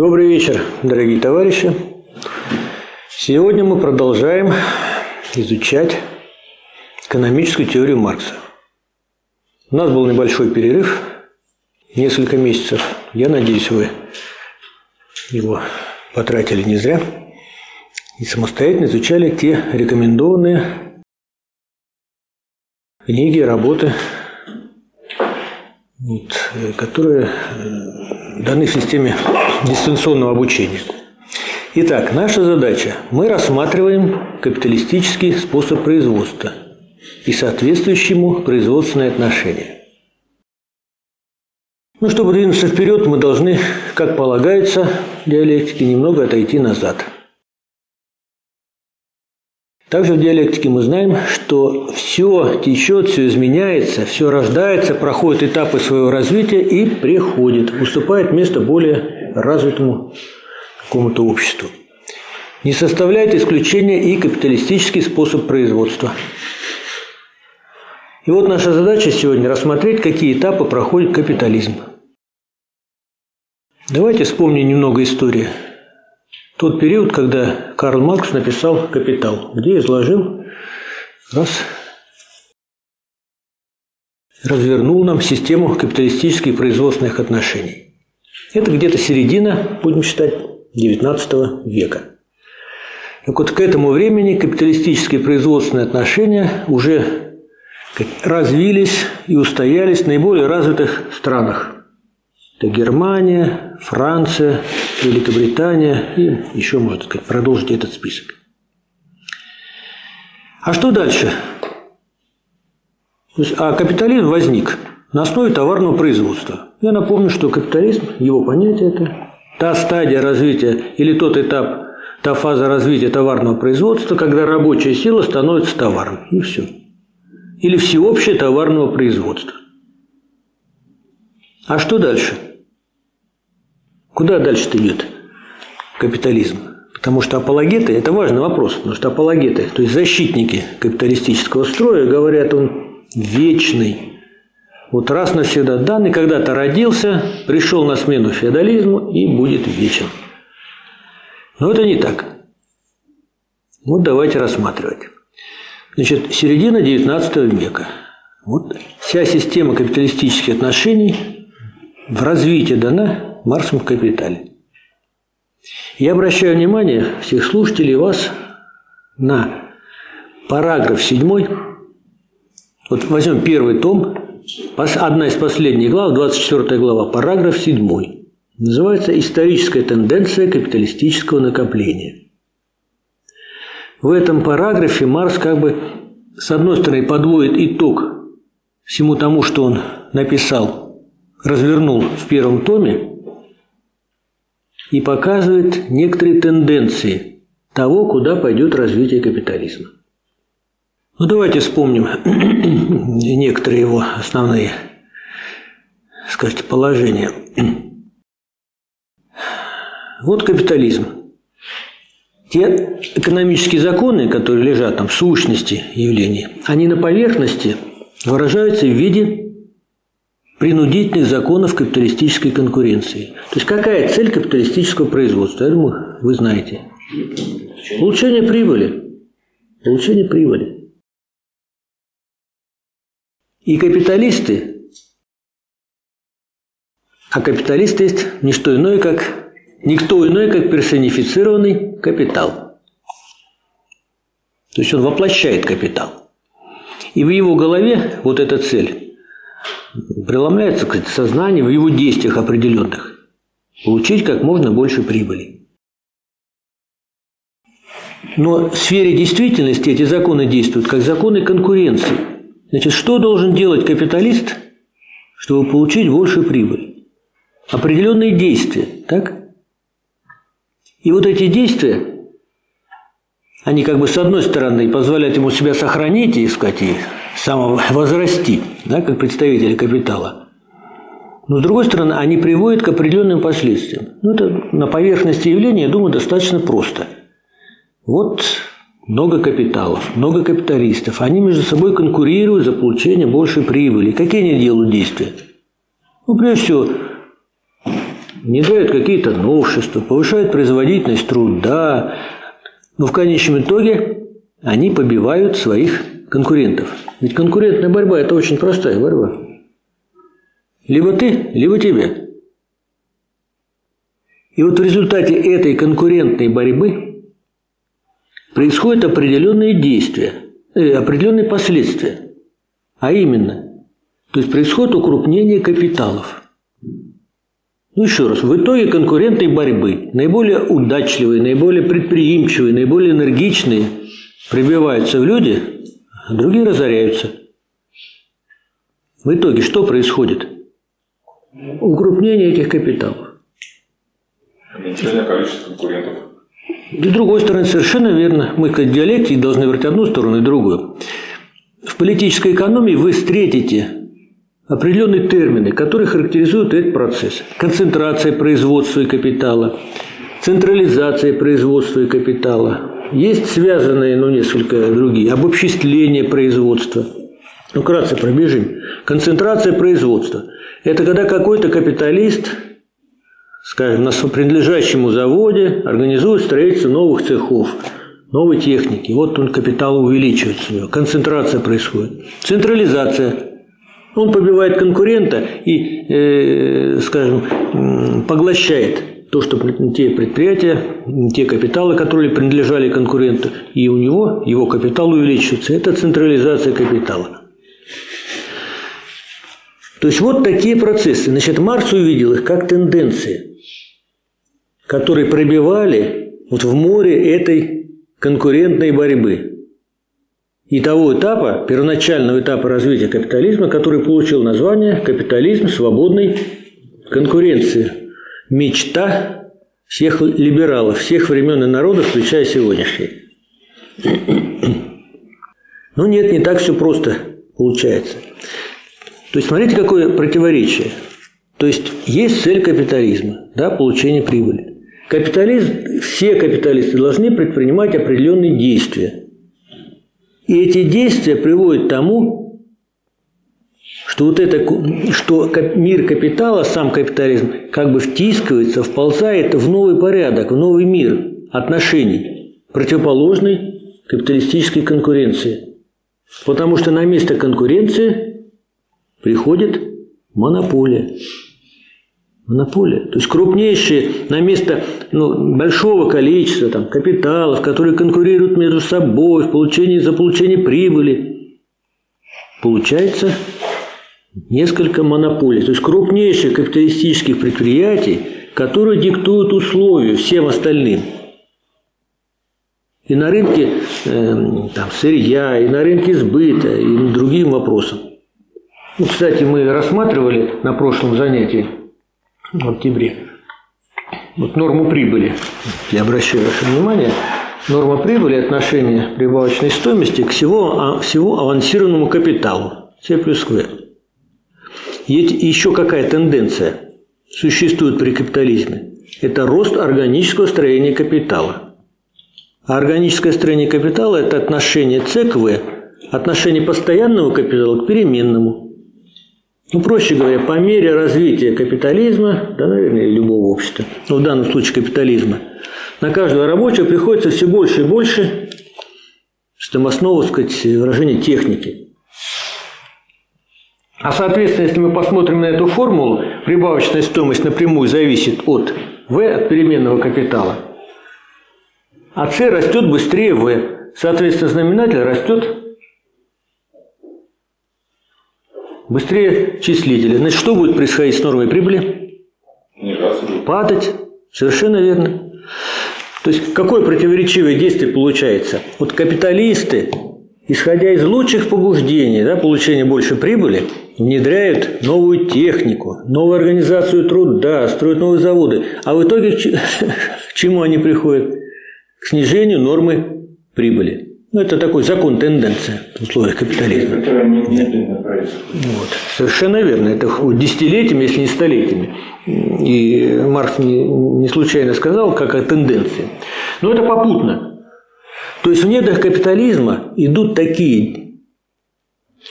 Добрый вечер, дорогие товарищи. Сегодня мы продолжаем изучать экономическую теорию Маркса. У нас был небольшой перерыв, несколько месяцев. Я надеюсь, вы его потратили не зря и самостоятельно изучали те рекомендованные книги, работы, вот, которые э, даны в системе дистанционного обучения. Итак, наша задача. Мы рассматриваем капиталистический способ производства и соответствующему производственные отношения. Ну, чтобы двинуться вперед, мы должны, как полагается, диалектике немного отойти назад. Также в диалектике мы знаем, что все течет, все изменяется, все рождается, проходит этапы своего развития и приходит, уступает место более развитому какому-то обществу. Не составляет исключения и капиталистический способ производства. И вот наша задача сегодня рассмотреть, какие этапы проходит капитализм. Давайте вспомним немного истории. Тот период, когда Карл Маркс написал «Капитал», где изложил, раз, развернул нам систему капиталистических производственных отношений. Это где-то середина, будем считать, XIX века. Так вот, к этому времени капиталистические производственные отношения уже развились и устоялись в наиболее развитых странах. Это Германия, Франция, Великобритания и еще, можно сказать, продолжить этот список. А что дальше? А капитализм возник на основе товарного производства. Я напомню, что капитализм, его понятие это та стадия развития или тот этап, та фаза развития товарного производства, когда рабочая сила становится товаром. И все. Или всеобщее товарного производства. А что дальше? Куда дальше-то идет капитализм? Потому что апологеты – это важный вопрос, потому что апологеты, то есть защитники капиталистического строя, говорят, он вечный, вот раз навсегда данный когда-то родился, пришел на смену феодализму и будет вечен. Но это не так. Вот давайте рассматривать. Значит, середина XIX века. Вот вся система капиталистических отношений в развитии дана Марсом в капитале. Я обращаю внимание всех слушателей вас на параграф 7. Вот возьмем первый том, Одна из последних глав, 24 глава, параграф 7. Называется «Историческая тенденция капиталистического накопления». В этом параграфе Марс как бы с одной стороны подводит итог всему тому, что он написал, развернул в первом томе, и показывает некоторые тенденции того, куда пойдет развитие капитализма. Ну давайте вспомним некоторые его основные, скажите, положения. Вот капитализм. Те экономические законы, которые лежат там в сущности явлений, они на поверхности выражаются в виде принудительных законов капиталистической конкуренции. То есть какая цель капиталистического производства? Я думаю, вы знаете. Получение прибыли. Получение прибыли. И капиталисты, а капиталист есть не что иное, как никто иной, как персонифицированный капитал. То есть он воплощает капитал. И в его голове вот эта цель преломляется кстати, в сознании, в его действиях определенных. Получить как можно больше прибыли. Но в сфере действительности эти законы действуют как законы конкуренции – Значит, что должен делать капиталист, чтобы получить больше прибыли? Определенные действия, так? И вот эти действия, они как бы с одной стороны позволяют ему себя сохранить и, сказать, и самовозрасти, да, как представители капитала. Но с другой стороны, они приводят к определенным последствиям. Ну, это на поверхности явления, я думаю, достаточно просто. Вот много капиталов, много капиталистов. Они между собой конкурируют за получение большей прибыли. Какие они делают действия? Ну, прежде всего, внедряют какие-то новшества, повышают производительность труда, но в конечном итоге они побивают своих конкурентов. Ведь конкурентная борьба – это очень простая борьба. Либо ты, либо тебе. И вот в результате этой конкурентной борьбы происходят определенные действия, э, определенные последствия. А именно, то есть происходит укрупнение капиталов. Ну еще раз, в итоге конкурентной борьбы наиболее удачливые, наиболее предприимчивые, наиболее энергичные прибиваются в люди, а другие разоряются. В итоге что происходит? Укрупнение этих капиталов. Уменьшение количества конкурентов. И с другой стороны, совершенно верно. Мы, как диалектики, должны выбрать одну сторону и другую. В политической экономии вы встретите определенные термины, которые характеризуют этот процесс. Концентрация производства и капитала, централизация производства и капитала. Есть связанные, ну, несколько другие, обобществление производства. Ну, кратко пробежим. Концентрация производства. Это когда какой-то капиталист скажем, на принадлежащему заводе организует строительство новых цехов, новой техники. Вот он капитал увеличивается, концентрация происходит. Централизация. Он побивает конкурента и, э, скажем, поглощает то, что те предприятия, те капиталы, которые принадлежали конкуренту, и у него его капитал увеличивается. Это централизация капитала. То есть вот такие процессы. Значит, Марс увидел их как тенденции которые пробивали вот в море этой конкурентной борьбы. И того этапа, первоначального этапа развития капитализма, который получил название «Капитализм свободной конкуренции». Мечта всех либералов, всех времен и народов, включая сегодняшний. Но нет, не так все просто получается. То есть смотрите, какое противоречие. То есть есть цель капитализма, да, получение прибыли. Капиталист, все капиталисты должны предпринимать определенные действия. И эти действия приводят к тому, что вот это, что мир капитала, сам капитализм, как бы втискивается, вползает в новый порядок, в новый мир отношений, противоположный капиталистической конкуренции. Потому что на место конкуренции приходит монополия. Монополия. То есть крупнейшие на место ну, большого количества там, капиталов, которые конкурируют между собой в получении, за получение прибыли, получается несколько монополий. То есть крупнейших капиталистических предприятий, которые диктуют условия всем остальным. И на рынке э, там, сырья, и на рынке сбыта, и другим вопросам. Ну, кстати, мы рассматривали на прошлом занятии в октябре. Вот норму прибыли. Я обращаю ваше внимание. Норма прибыли – отношение прибавочной стоимости к всего, а, всего авансированному капиталу. С плюс В. Есть еще какая тенденция существует при капитализме? Это рост органического строения капитала. А органическое строение капитала – это отношение В, отношение постоянного капитала к переменному – ну, проще говоря, по мере развития капитализма, да, наверное, любого общества, но в данном случае капитализма, на каждого рабочего приходится все больше и больше, что там основа, сказать, выражение техники. А соответственно, если мы посмотрим на эту формулу, прибавочная стоимость напрямую зависит от В, от переменного капитала, а С растет быстрее В. Соответственно, знаменатель растет быстрее числителя. Значит, что будет происходить с нормой прибыли? Падать. Совершенно верно. То есть, какое противоречивое действие получается? Вот капиталисты, исходя из лучших побуждений, да, получения больше прибыли, внедряют новую технику, новую организацию труда, строят новые заводы. А в итоге к чему они приходят? К снижению нормы прибыли. Ну, это такой закон, тенденция в условиях капитализма. Вот. Совершенно верно. Это десятилетиями, если не столетиями. И Маркс не, не случайно сказал, как о тенденции. Но это попутно. То есть в недрах капитализма идут такие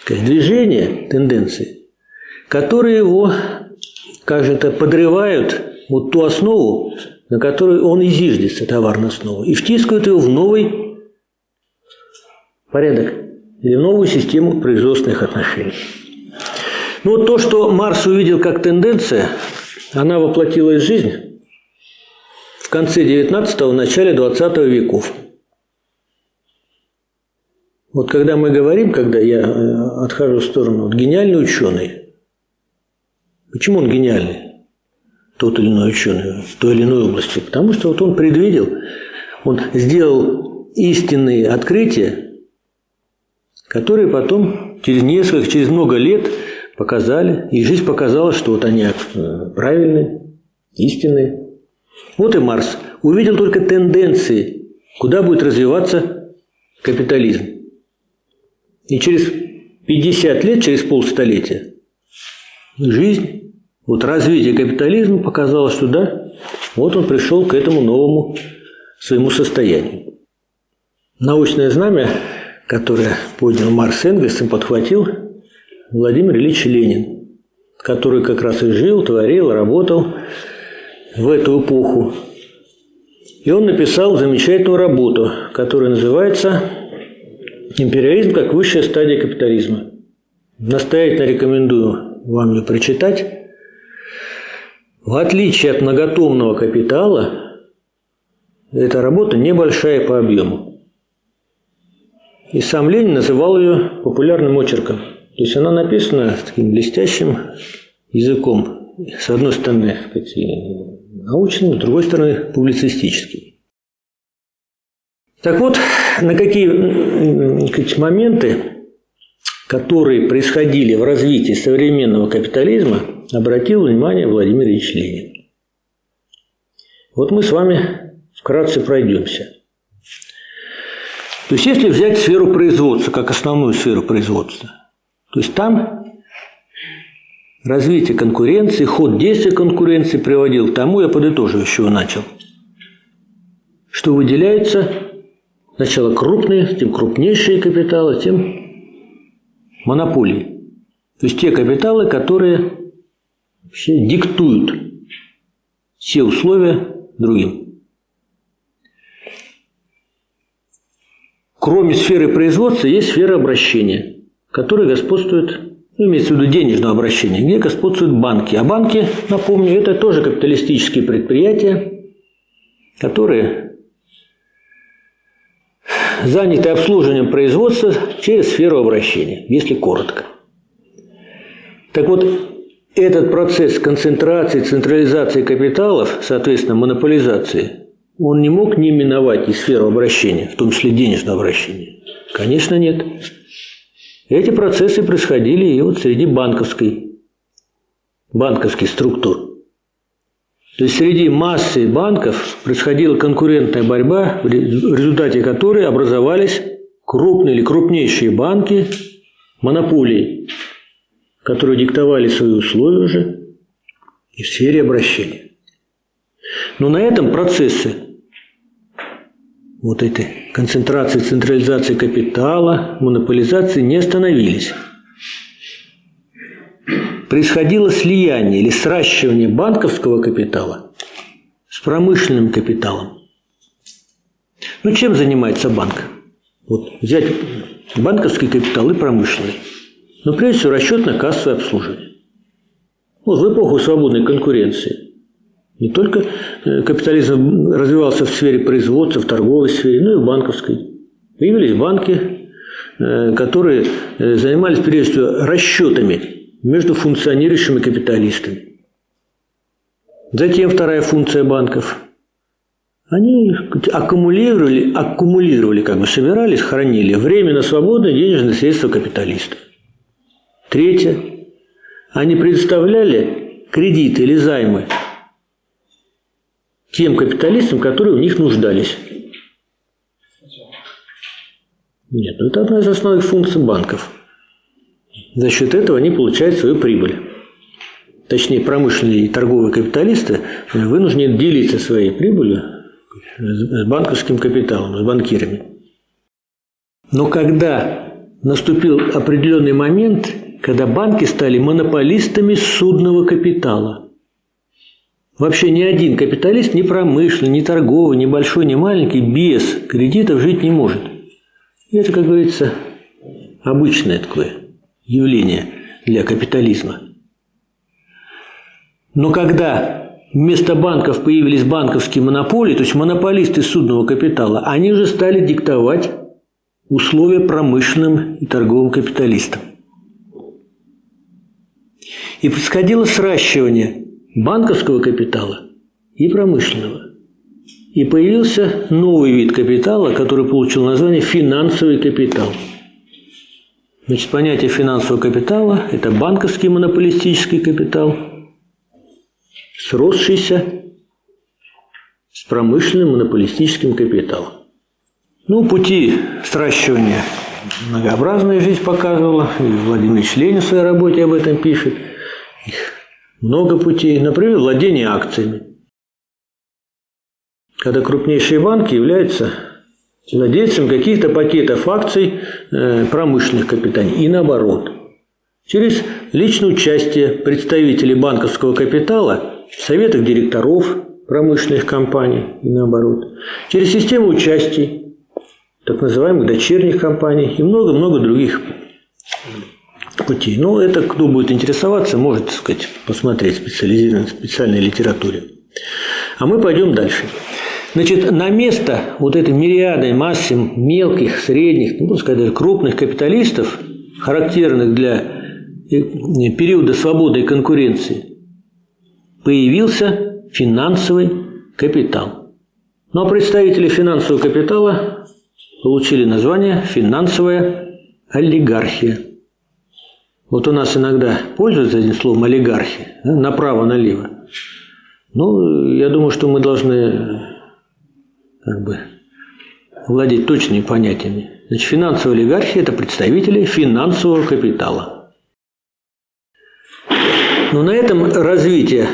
движения, тенденции, которые его, как же это, подрывают вот ту основу, на которой он и зиждется, товарную основу, и втискивают его в новый порядок или в новую систему производственных отношений. Ну вот то, что Марс увидел как тенденция, она воплотилась в жизнь в конце 19-го, начале 20 веков. Вот когда мы говорим, когда я э, отхожу в сторону, вот гениальный ученый, почему он гениальный? тот или иной ученый в той или иной области. Потому что вот он предвидел, он сделал истинные открытия, которые потом через несколько, через много лет показали, и жизнь показала, что вот они э, правильные, истинные. Вот и Марс увидел только тенденции, куда будет развиваться капитализм. И через 50 лет, через полстолетия, жизнь вот развитие капитализма показало, что да, вот он пришел к этому новому своему состоянию. Научное знамя, которое поднял Маркс Энгельс, и подхватил Владимир Ильич Ленин, который как раз и жил, творил, работал в эту эпоху. И он написал замечательную работу, которая называется «Империализм как высшая стадия капитализма». Настоятельно рекомендую вам ее прочитать. В отличие от многотомного капитала, эта работа небольшая по объему. И сам Ленин называл ее популярным очерком. То есть она написана таким блестящим языком. С одной стороны, научным, с другой стороны, публицистическим. Так вот, на какие сказать, моменты которые происходили в развитии современного капитализма, обратил внимание Владимир Ильич Ленин. Вот мы с вами вкратце пройдемся. То есть, если взять сферу производства, как основную сферу производства, то есть там развитие конкуренции, ход действия конкуренции приводил к тому, я подытожу, чего начал, что выделяются сначала крупные, тем крупнейшие капиталы, тем монополии. То есть те капиталы, которые вообще диктуют все условия другим. Кроме сферы производства есть сфера обращения, которая господствует, ну, имеется в виду денежного обращения, где господствуют банки. А банки, напомню, это тоже капиталистические предприятия, которые заняты обслуживанием производства через сферу обращения, если коротко. Так вот, этот процесс концентрации, централизации капиталов, соответственно, монополизации, он не мог не миновать и сферу обращения, в том числе денежного обращения. Конечно, нет. Эти процессы происходили и вот среди банковской, банковских структур. То среди массы банков происходила конкурентная борьба, в результате которой образовались крупные или крупнейшие банки, монополии, которые диктовали свои условия уже и в сфере обращения. Но на этом процессы вот этой концентрации, централизации капитала, монополизации не остановились происходило слияние или сращивание банковского капитала с промышленным капиталом. Ну, чем занимается банк? Вот взять банковский капитал и промышленный. Ну, прежде всего расчетно-кассовое обслуживание. Вот в эпоху свободной конкуренции не только э, капитализм развивался в сфере производства, в торговой сфере, но и в банковской. Появились банки, э, которые э, занимались прежде всего расчетами между функционирующими капиталистами. Затем вторая функция банков. Они аккумулировали, аккумулировали, как бы собирались, хранили временно свободные денежные средства капиталистов. Третье. Они предоставляли кредиты или займы тем капиталистам, которые в них нуждались. Нет, ну это одна из основных функций банков – за счет этого они получают свою прибыль. Точнее, промышленные и торговые капиталисты вынуждены делиться своей прибылью с банковским капиталом, с банкирами. Но когда наступил определенный момент, когда банки стали монополистами судного капитала. Вообще ни один капиталист, ни промышленный, ни торговый, ни большой, ни маленький, без кредитов жить не может. И это, как говорится, обычное такое явление для капитализма. Но когда вместо банков появились банковские монополии, то есть монополисты судного капитала, они уже стали диктовать условия промышленным и торговым капиталистам. И происходило сращивание банковского капитала и промышленного. И появился новый вид капитала, который получил название финансовый капитал. Значит, понятие финансового капитала – это банковский монополистический капитал, сросшийся с промышленным монополистическим капиталом. Ну, пути сращивания многообразная жизнь показывала, и Владимир Ильич Ленин в своей работе об этом пишет. Их много путей. Например, владение акциями. Когда крупнейшие банки являются владельцем каких-то пакетов акций э, промышленных компаний и наоборот. Через личное участие представителей банковского капитала в советах директоров промышленных компаний и наоборот. Через систему участий так называемых дочерних компаний и много-много других путей. Но это кто будет интересоваться, может, так сказать, посмотреть в специализированной специальной литературе. А мы пойдем дальше. Значит, на место вот этой мириады массы мелких, средних, ну, сказать, даже крупных капиталистов, характерных для э, периода свободы и конкуренции, появился финансовый капитал. Ну а представители финансового капитала получили название финансовая олигархия. Вот у нас иногда пользуются этим словом олигархи, направо-налево. Ну, я думаю, что мы должны как бы владеть точными понятиями. Значит, финансовая олигархия – это представители финансового капитала. Но на этом развитие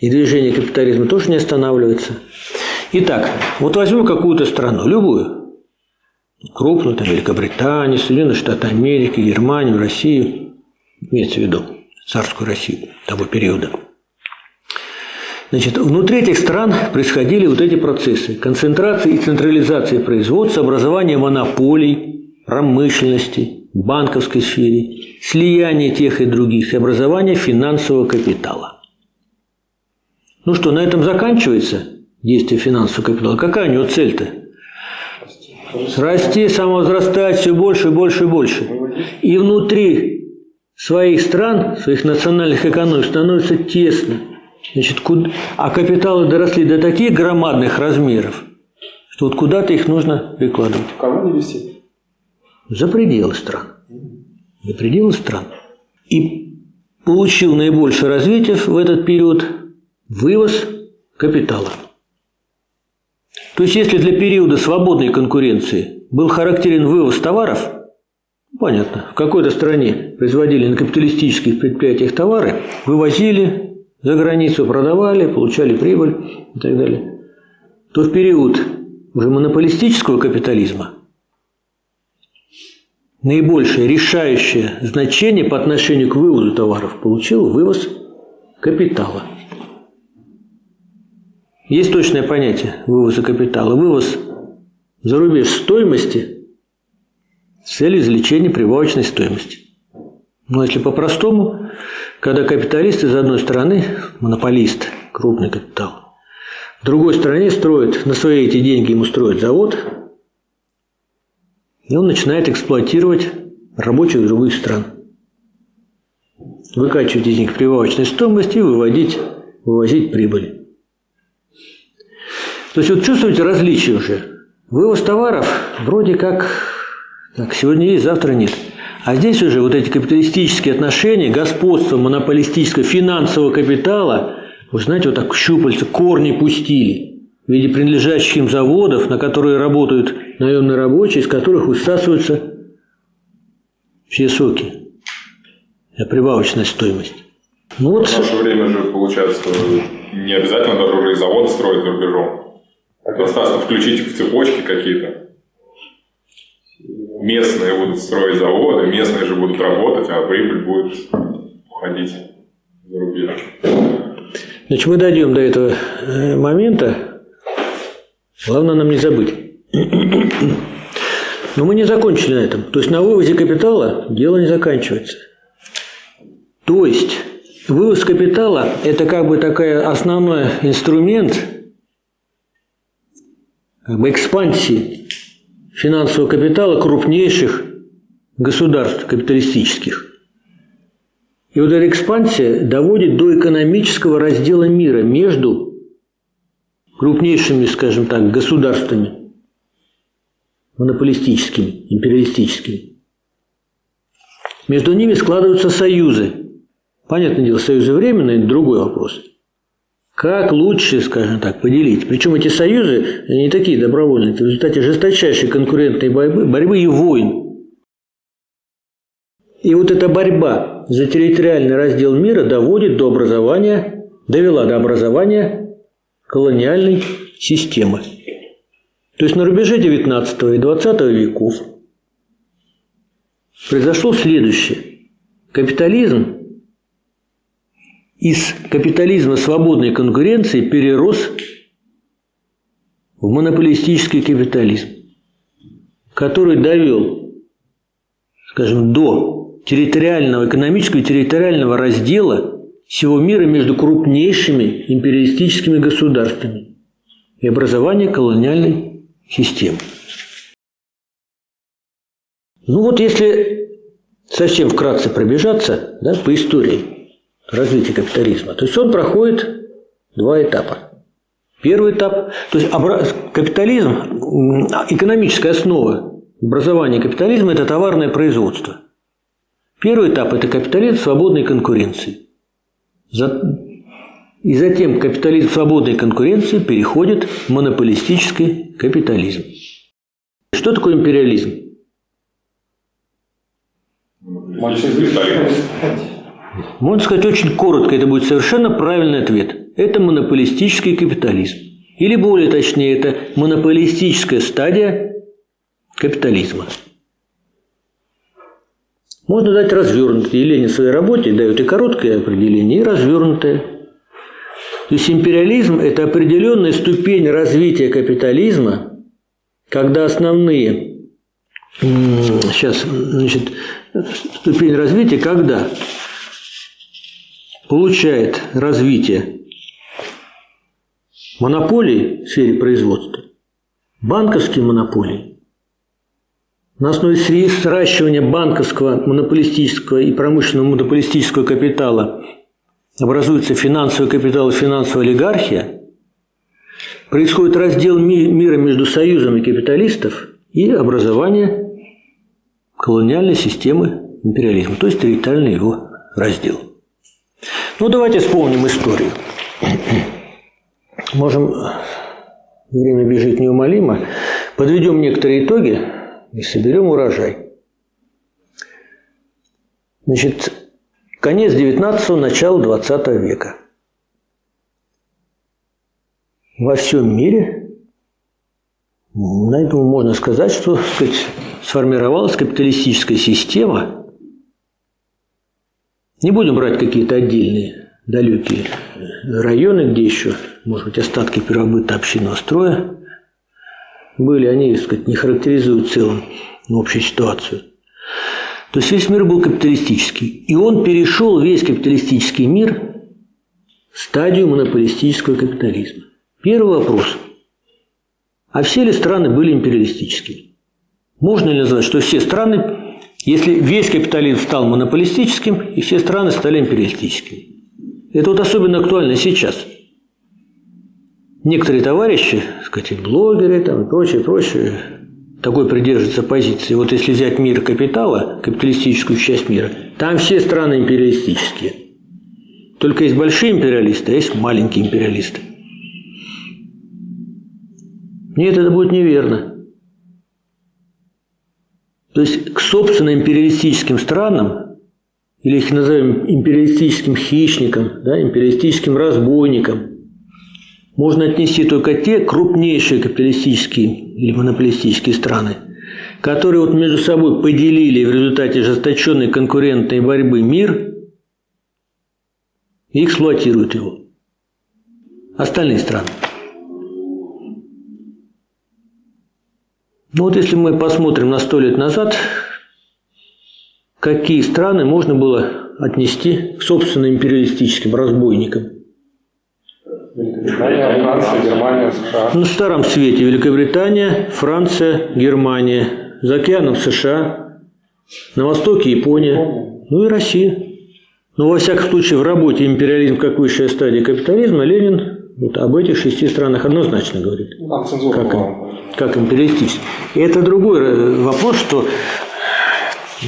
и движение капитализма тоже не останавливается. Итак, вот возьмем какую-то страну, любую, крупную, там, Великобританию, Соединенные Штаты Америки, Германию, Россию, имеется в виду царскую Россию того периода – Значит, внутри этих стран происходили вот эти процессы. Концентрация и централизация производства, образование монополий, промышленности, банковской сфере, слияние тех и других и образование финансового капитала. Ну что, на этом заканчивается действие финансового капитала? Какая у него цель-то? Расти, самовозрастать все больше, больше и больше. И внутри своих стран, своих национальных экономик становится тесно – Значит, куда... А капиталы доросли до таких громадных размеров, что вот куда-то их нужно прикладывать. Кого не вести? За пределы стран. За пределы стран. И получил наибольшее развитие в этот период вывоз капитала. То есть, если для периода свободной конкуренции был характерен вывоз товаров, понятно, в какой-то стране производили на капиталистических предприятиях товары, вывозили, за границу продавали, получали прибыль и так далее, то в период уже монополистического капитализма наибольшее решающее значение по отношению к вывозу товаров получил вывоз капитала. Есть точное понятие вывоза капитала. Вывоз за рубеж стоимости с целью извлечения прибавочной стоимости. Но если по-простому, когда капиталист из одной стороны, монополист, крупный капитал, в другой стороне строит, на свои эти деньги ему строит завод, и он начинает эксплуатировать рабочих других стран. Выкачивать из них прибавочной стоимости и выводить, вывозить прибыль. То есть вот чувствуете различие уже. Вывоз товаров вроде как так, сегодня есть, завтра нет – а здесь уже вот эти капиталистические отношения, господство монополистического финансового капитала, вы знаете, вот так щупальца, корни пустили в виде принадлежащих им заводов, на которые работают наемные рабочие, из которых высасываются все соки, а прибавочная стоимость. Ну, вот. В наше время же, получается, не обязательно даже уже и заводы строить за рубежом. Достаточно включить их в цепочки какие-то местные будут строить заводы, местные же будут работать, а прибыль будет уходить за рубеж. Значит, мы дойдем до этого э, момента. Главное нам не забыть. Но мы не закончили на этом. То есть на вывозе капитала дело не заканчивается. То есть вывоз капитала – это как бы такой основной инструмент экспансии финансового капитала крупнейших государств капиталистических. И вот эта экспансия доводит до экономического раздела мира между крупнейшими, скажем так, государствами, монополистическими, империалистическими. Между ними складываются союзы. Понятное дело, союзы временные – другой вопрос. Как лучше, скажем так, поделить? Причем эти союзы не такие добровольные. Это в результате жесточайшей конкурентной борьбы, борьбы и войн и вот эта борьба за территориальный раздел мира доводит до образования, довела до образования колониальной системы. То есть на рубеже 19 и 20 веков произошло следующее. Капитализм из капитализма свободной конкуренции перерос в монополистический капитализм, который довел, скажем, до территориального, экономического и территориального раздела всего мира между крупнейшими империалистическими государствами и образование колониальной системы. Ну вот если совсем вкратце пробежаться да, по истории развития капитализма, то есть он проходит два этапа. Первый этап, то есть капитализм, экономическая основа образования капитализма – это товарное производство – Первый этап – это капитализм свободной конкуренции. И затем капитализм свободной конкуренции переходит в монополистический капитализм. Что такое империализм? Можно сказать очень коротко, это будет совершенно правильный ответ. Это монополистический капитализм. Или более точнее, это монополистическая стадия капитализма. Можно дать развернутое. Ленин в своей работе дает и короткое определение, и развернутое. То есть империализм – это определенная ступень развития капитализма, когда основные сейчас, значит, ступень развития, когда получает развитие монополии в сфере производства, банковские монополии, на основе сращивания банковского монополистического и промышленного монополистического капитала образуется финансовый капитал и финансовая олигархия, происходит раздел мира между союзами капиталистов и образование колониальной системы империализма, то есть территориальный его раздел. Ну, давайте вспомним историю. Можем, время бежит неумолимо, подведем некоторые итоги и соберем урожай. Значит, конец 19-го, начало 20 века. Во всем мире, на этом можно сказать, что сказать, сформировалась капиталистическая система. Не будем брать какие-то отдельные далекие районы, где еще, может быть, остатки первобыта общинного строя были, они, так сказать, не характеризуют в целом общую ситуацию. То есть весь мир был капиталистический. И он перешел весь капиталистический мир в стадию монополистического капитализма. Первый вопрос. А все ли страны были империалистическими? Можно ли назвать, что все страны, если весь капитализм стал монополистическим, и все страны стали империалистическими? Это вот особенно актуально сейчас – некоторые товарищи, сказать, блогеры там, и прочее, прочее, такой придерживаются позиции. Вот если взять мир капитала, капиталистическую часть мира, там все страны империалистические. Только есть большие империалисты, а есть маленькие империалисты. Нет, это будет неверно. То есть к собственно империалистическим странам, или их назовем империалистическим хищникам, да, империалистическим разбойникам, можно отнести только те крупнейшие капиталистические или монополистические страны, которые вот между собой поделили в результате ожесточенной конкурентной борьбы мир и эксплуатируют его. остальные страны. Ну вот если мы посмотрим на сто лет назад, какие страны можно было отнести к собственно империалистическим разбойникам. Великобритания, Франция, Германия, США. Ну, в старом свете Великобритания, Франция, Германия, за океаном США, на востоке Япония, ну и Россия. Но во всяком случае в работе «Империализм как высшая стадия капитализма» Ленин вот об этих шести странах однозначно говорит. Ну, Там цензура Как, была. как империалистический. И это другой э, вопрос, что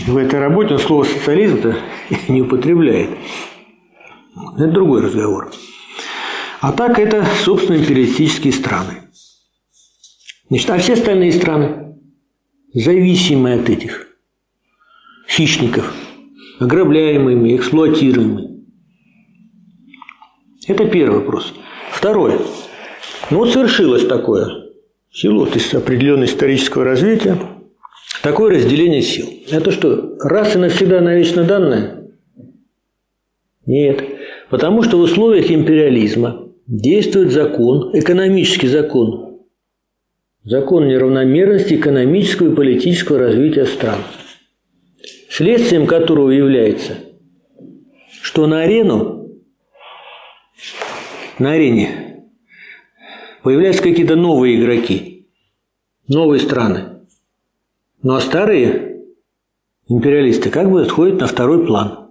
в этой работе он слово социализм-то не употребляет. Это другой разговор. А так это, собственно, империалистические страны. Значит, а все остальные страны, зависимые от этих хищников, ограбляемыми, эксплуатируемыми. Это первый вопрос. Второй. Ну вот совершилось такое, в силу вот определенного исторического развития, такое разделение сил. Это что, раз и навсегда навечно данное? Нет. Потому что в условиях империализма действует закон, экономический закон, закон неравномерности экономического и политического развития стран, следствием которого является, что на арену, на арене появляются какие-то новые игроки, новые страны. Ну а старые империалисты как бы отходят на второй план.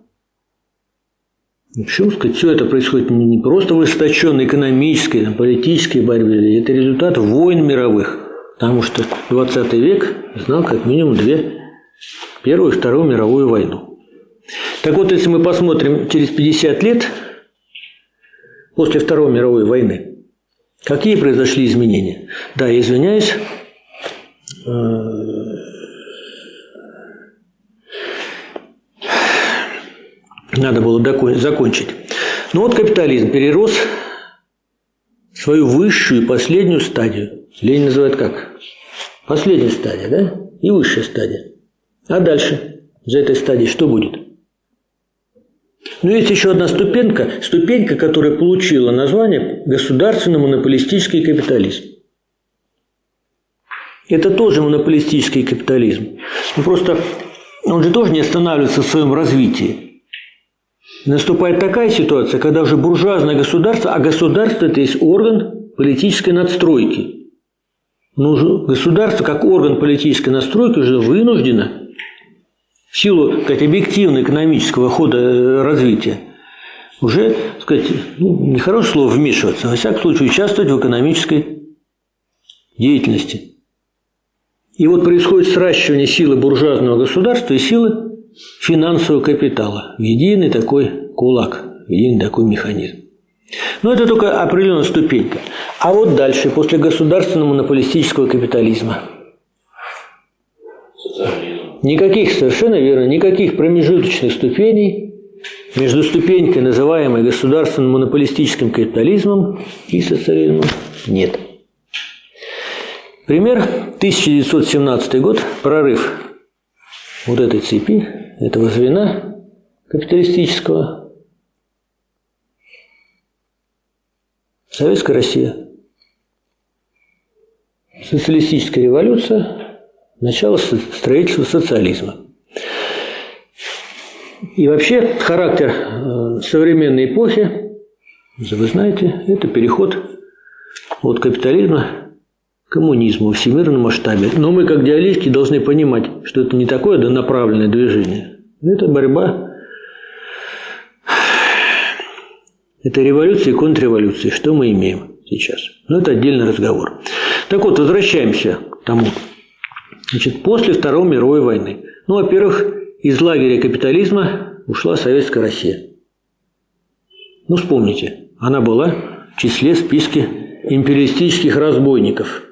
Ну, Почему сказать, все это происходит не просто в ожесточенной экономической, там, политической борьбе, это результат войн мировых. Потому что 20 век знал как минимум две, Первую и Вторую мировую войну. Так вот, если мы посмотрим через 50 лет после Второй мировой войны, какие произошли изменения? Да, извиняюсь, э, надо было закончить. Ну вот капитализм перерос свою высшую и последнюю стадию. Ленин называет как? Последняя стадия, да? И высшая стадия. А дальше за этой стадией что будет? Ну, есть еще одна ступенька, ступенька, которая получила название государственно-монополистический капитализм. Это тоже монополистический капитализм. Ну, просто он же тоже не останавливается в своем развитии. Наступает такая ситуация, когда уже буржуазное государство, а государство это есть орган политической надстройки. Но уже государство, как орган политической настройки, уже вынуждено в силу как объективно экономического хода э, развития уже, так сказать, ну, нехорошее слово вмешиваться, во всяком случае участвовать в экономической деятельности. И вот происходит сращивание силы буржуазного государства и силы финансового капитала в единый такой кулак, в единый такой механизм. Но это только определенная ступенька. А вот дальше, после государственного монополистического капитализма, никаких, совершенно верно, никаких промежуточных ступеней между ступенькой, называемой государственным монополистическим капитализмом и социализмом, нет. Пример 1917 год, прорыв вот этой цепи, этого звена капиталистического. Советская Россия. Социалистическая революция, начало строительства социализма. И вообще характер э, современной эпохи, вы знаете, это переход от капитализма к коммунизму в всемирном масштабе. Но мы, как диалектики, должны понимать, что это не такое донаправленное движение. Это борьба, это революция и контрреволюция. Что мы имеем сейчас? Но это отдельный разговор. Так вот, возвращаемся к тому. Значит, после Второй мировой войны. Ну, во-первых, из лагеря капитализма ушла Советская Россия. Ну, вспомните, она была в числе списки империалистических разбойников.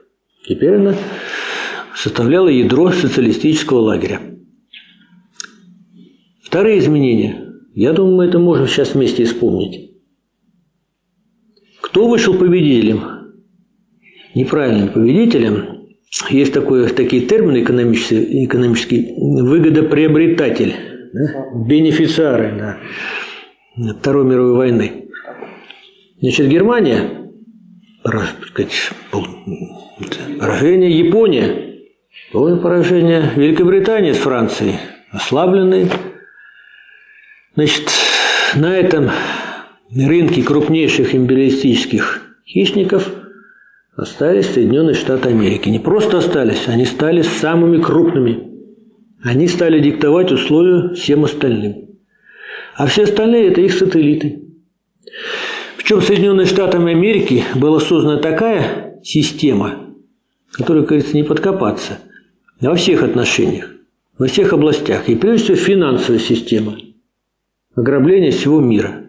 Теперь она составляла ядро социалистического лагеря. Вторые изменения. Я думаю, мы это можем сейчас вместе вспомнить. Кто вышел победителем? Неправильным победителем. Есть такое, такие термины экономические, экономические выгодоприобретатель, да? бенефициары да, Второй мировой войны. Значит, Германия сказать, поражение Япония, полное поражение Великобритании с Францией, ослабленные. Значит, на этом рынке крупнейших империалистических хищников остались Соединенные Штаты Америки. Не просто остались, они стали самыми крупными. Они стали диктовать условия всем остальным. А все остальные – это их сателлиты. Причем Соединенные Штаты Америки была создана такая система, которой, кажется, не подкопаться во всех отношениях, во всех областях. И прежде всего финансовая система, ограбление всего мира.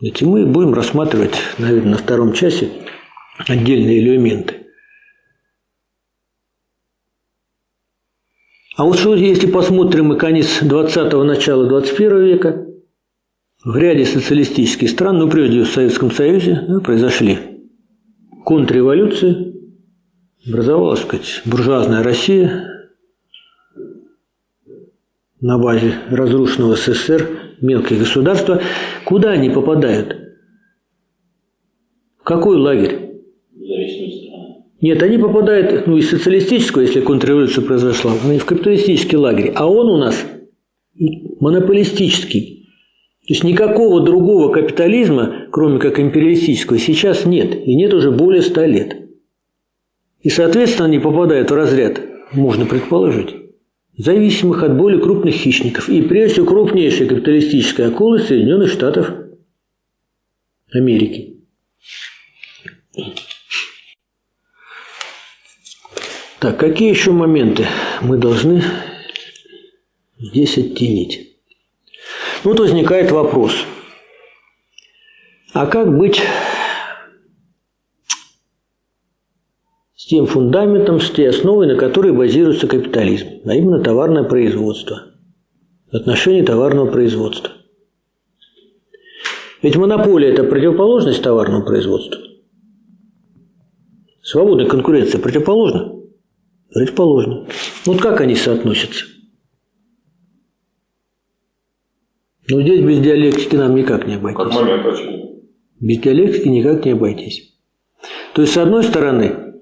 И мы будем рассматривать, наверное, на втором часе отдельные элементы. А вот что, если посмотрим мы конец 20-го, начала 21 века, в ряде социалистических стран, ну, прежде всего в Советском Союзе, да, произошли контрреволюции, образовалась, так сказать, буржуазная Россия на базе разрушенного СССР, мелкие государства. Куда они попадают? В какой лагерь? Нет, они попадают, ну, из социалистического, если контрреволюция произошла, ну, в капиталистический лагерь. А он у нас монополистический. То есть никакого другого капитализма, кроме как империалистического, сейчас нет. И нет уже более ста лет. И, соответственно, они попадают в разряд, можно предположить, зависимых от более крупных хищников. И прежде всего крупнейшая капиталистическая акула Соединенных Штатов Америки. Так, какие еще моменты мы должны здесь оттенить? Ну, вот возникает вопрос. А как быть с тем фундаментом, с той основой, на которой базируется капитализм, а именно товарное производство, отношение товарного производства. Ведь монополия – это противоположность товарному производству. Свободная конкуренция противоположна? Противоположно. Вот как они соотносятся? Ну, здесь без диалектики нам никак не обойтись. Как момент очень. Без диалектики никак не обойтись. То есть, с одной стороны,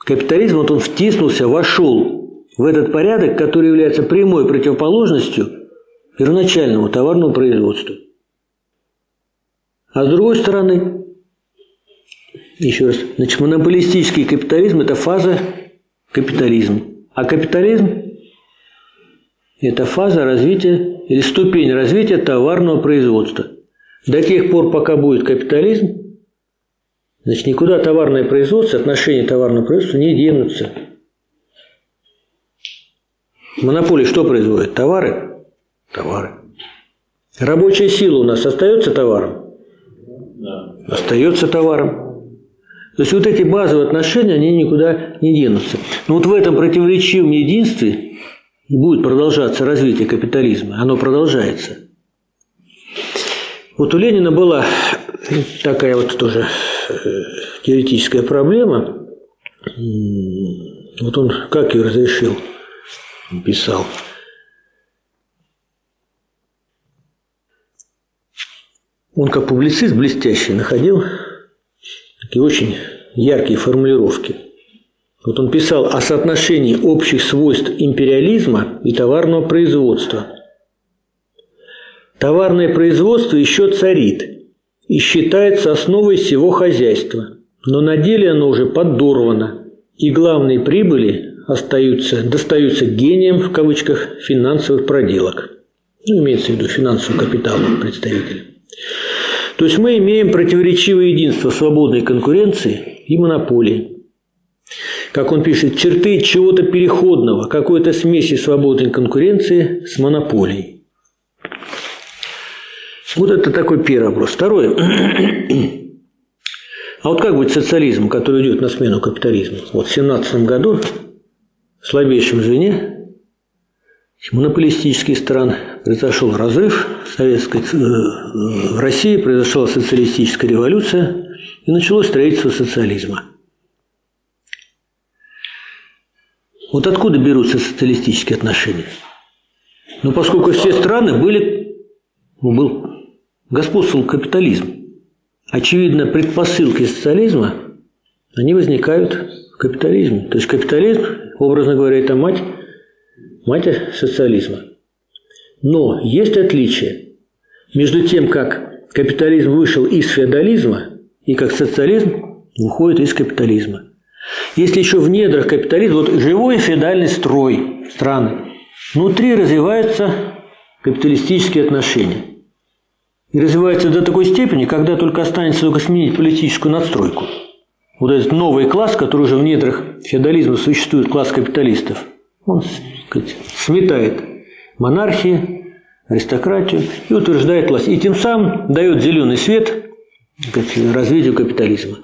капитализм, вот он втиснулся, вошел в этот порядок, который является прямой противоположностью первоначальному товарному производству. А с другой стороны, еще раз, значит, монополистический капитализм – это фаза капитализм. А капитализм – это фаза развития или ступень развития товарного производства. До тех пор, пока будет капитализм, значит, никуда товарное производство, отношения товарного производства не денутся. Монополия что производит? Товары? Товары. Рабочая сила у нас остается товаром? Да. Остается товаром. То есть вот эти базовые отношения, они никуда не денутся. Но вот в этом противоречивом единстве будет продолжаться развитие капитализма. Оно продолжается. Вот у Ленина была такая вот тоже э, теоретическая проблема. Вот он как ее разрешил? Писал. Он как публицист блестящий находил такие очень яркие формулировки. Вот он писал о соотношении общих свойств империализма и товарного производства. Товарное производство еще царит и считается основой всего хозяйства, но на деле оно уже подорвано, и главные прибыли остаются, достаются гением в кавычках финансовых проделок. Ну, имеется в виду финансовый капитал представителя. То есть мы имеем противоречивое единство свободной конкуренции и монополии. Как он пишет, черты чего-то переходного, какой-то смеси свободной конкуренции с монополией. Вот это такой первый вопрос. Второй. А вот как быть социализмом, который идет на смену капитализму? Вот в 17 году в слабейшем звене монополистических стран произошел разрыв советской, э, в России произошла социалистическая революция и началось строительство социализма. Вот откуда берутся социалистические отношения? Ну, поскольку все страны были, ну, был, господствовал капитализм. Очевидно, предпосылки социализма они возникают в капитализме. То есть капитализм, образно говоря, это мать, мать социализма. Но есть отличие между тем, как капитализм вышел из феодализма и как социализм выходит из капитализма. Если еще в недрах капитализма, вот живой феодальный строй страны, внутри развиваются капиталистические отношения. И развиваются до такой степени, когда только останется только сменить политическую надстройку. Вот этот новый класс, который уже в недрах феодализма существует, класс капиталистов, он сказать, сметает монархии, аристократию и утверждает власть. И тем самым дает зеленый свет развитию капитализма.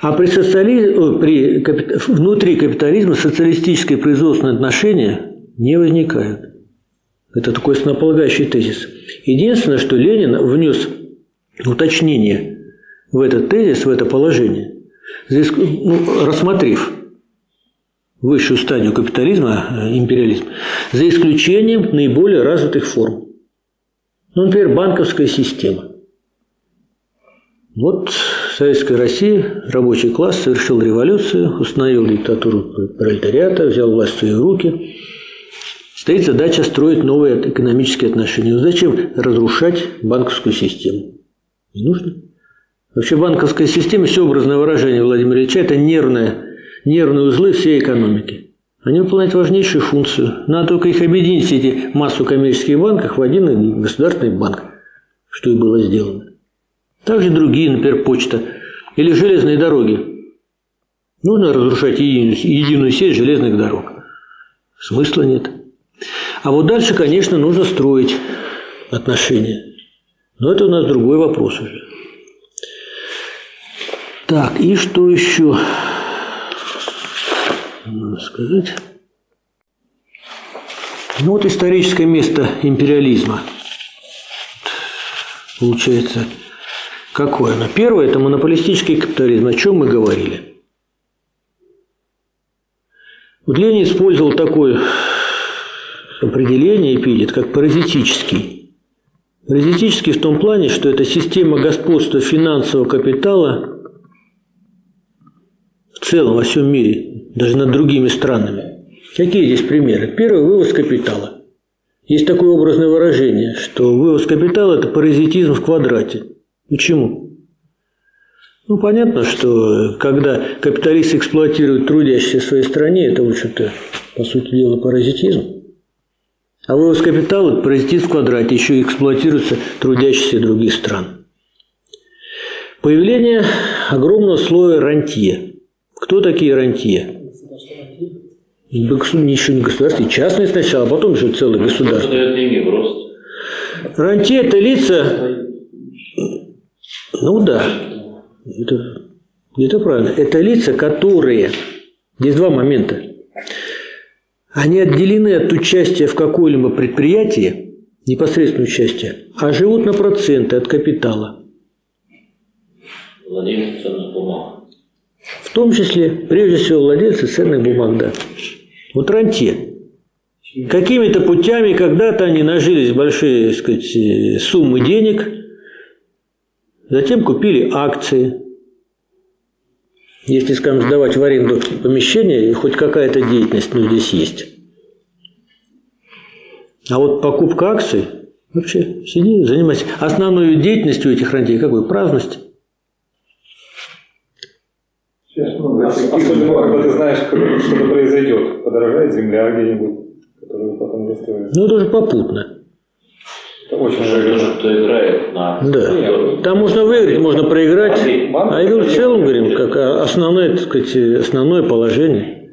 А при социализме, при капит... внутри капитализма социалистические производственные отношения не возникают. Это такой основополагающий тезис. Единственное, что Ленин внес уточнение в этот тезис, в это положение, ну, рассмотрев высшую стадию капитализма, э, империализм, за исключением наиболее развитых форм. Ну, например, банковская система. Вот в Советской России рабочий класс совершил революцию, установил диктатуру пролетариата, взял власть в свои руки. Стоит задача строить новые экономические отношения. зачем разрушать банковскую систему? Не нужно. Вообще банковская система, все образное выражение Владимира Ильича, это нервная, нервные узлы всей экономики. Они выполняют важнейшую функцию. Надо только их объединить, эти массу коммерческих банков, в один государственный банк, что и было сделано. Также другие, например, почта или железные дороги. Нужно разрушать единую, единую сеть железных дорог. Смысла нет. А вот дальше, конечно, нужно строить отношения. Но это у нас другой вопрос уже. Так, и что еще надо сказать? Ну вот историческое место империализма. Получается, Какое оно? Первое – это монополистический капитализм. О чем мы говорили? Вот Ленин использовал такое определение, эпитет, как паразитический. Паразитический в том плане, что это система господства финансового капитала в целом во всем мире, даже над другими странами. Какие здесь примеры? Первый – вывоз капитала. Есть такое образное выражение, что вывоз капитала – это паразитизм в квадрате. Почему? Ну, понятно, что когда капиталист эксплуатирует трудящихся в своей стране, это, в общем-то, по сути дела, паразитизм. А вывоз капитала – это паразитизм в квадрате, еще и эксплуатируются трудящиеся других стран. Появление огромного слоя рантье. Кто такие рантье? Еще не государственные, частные сначала, а потом уже целое государство. Рантье – это лица, ну да, это, это правильно. Это лица, которые... Здесь два момента. Они отделены от участия в какое-либо предприятии, непосредственное участие, а живут на проценты от капитала. Владельцы ценных бумаг. В том числе, прежде всего, владельцы ценных бумаг, да. Вот рантье. Какими-то путями когда-то они нажились большие так сказать, суммы денег – Затем купили акции. Если, скажем, сдавать в аренду помещение, хоть какая-то деятельность ну, здесь есть. А вот покупка акций, вообще сиди, занимайся. Основной деятельностью этих рантей какой? Праздность. Особенно, когда ты знаешь, что-то произойдет. Подорожает земля где-нибудь, которую потом достроят. Ну, это уже попутно. Это очень Тоже кто играет на... Да. Там можно выиграть, можно проиграть. А я говорю, в целом, говорим, как основное, так сказать, основное положение.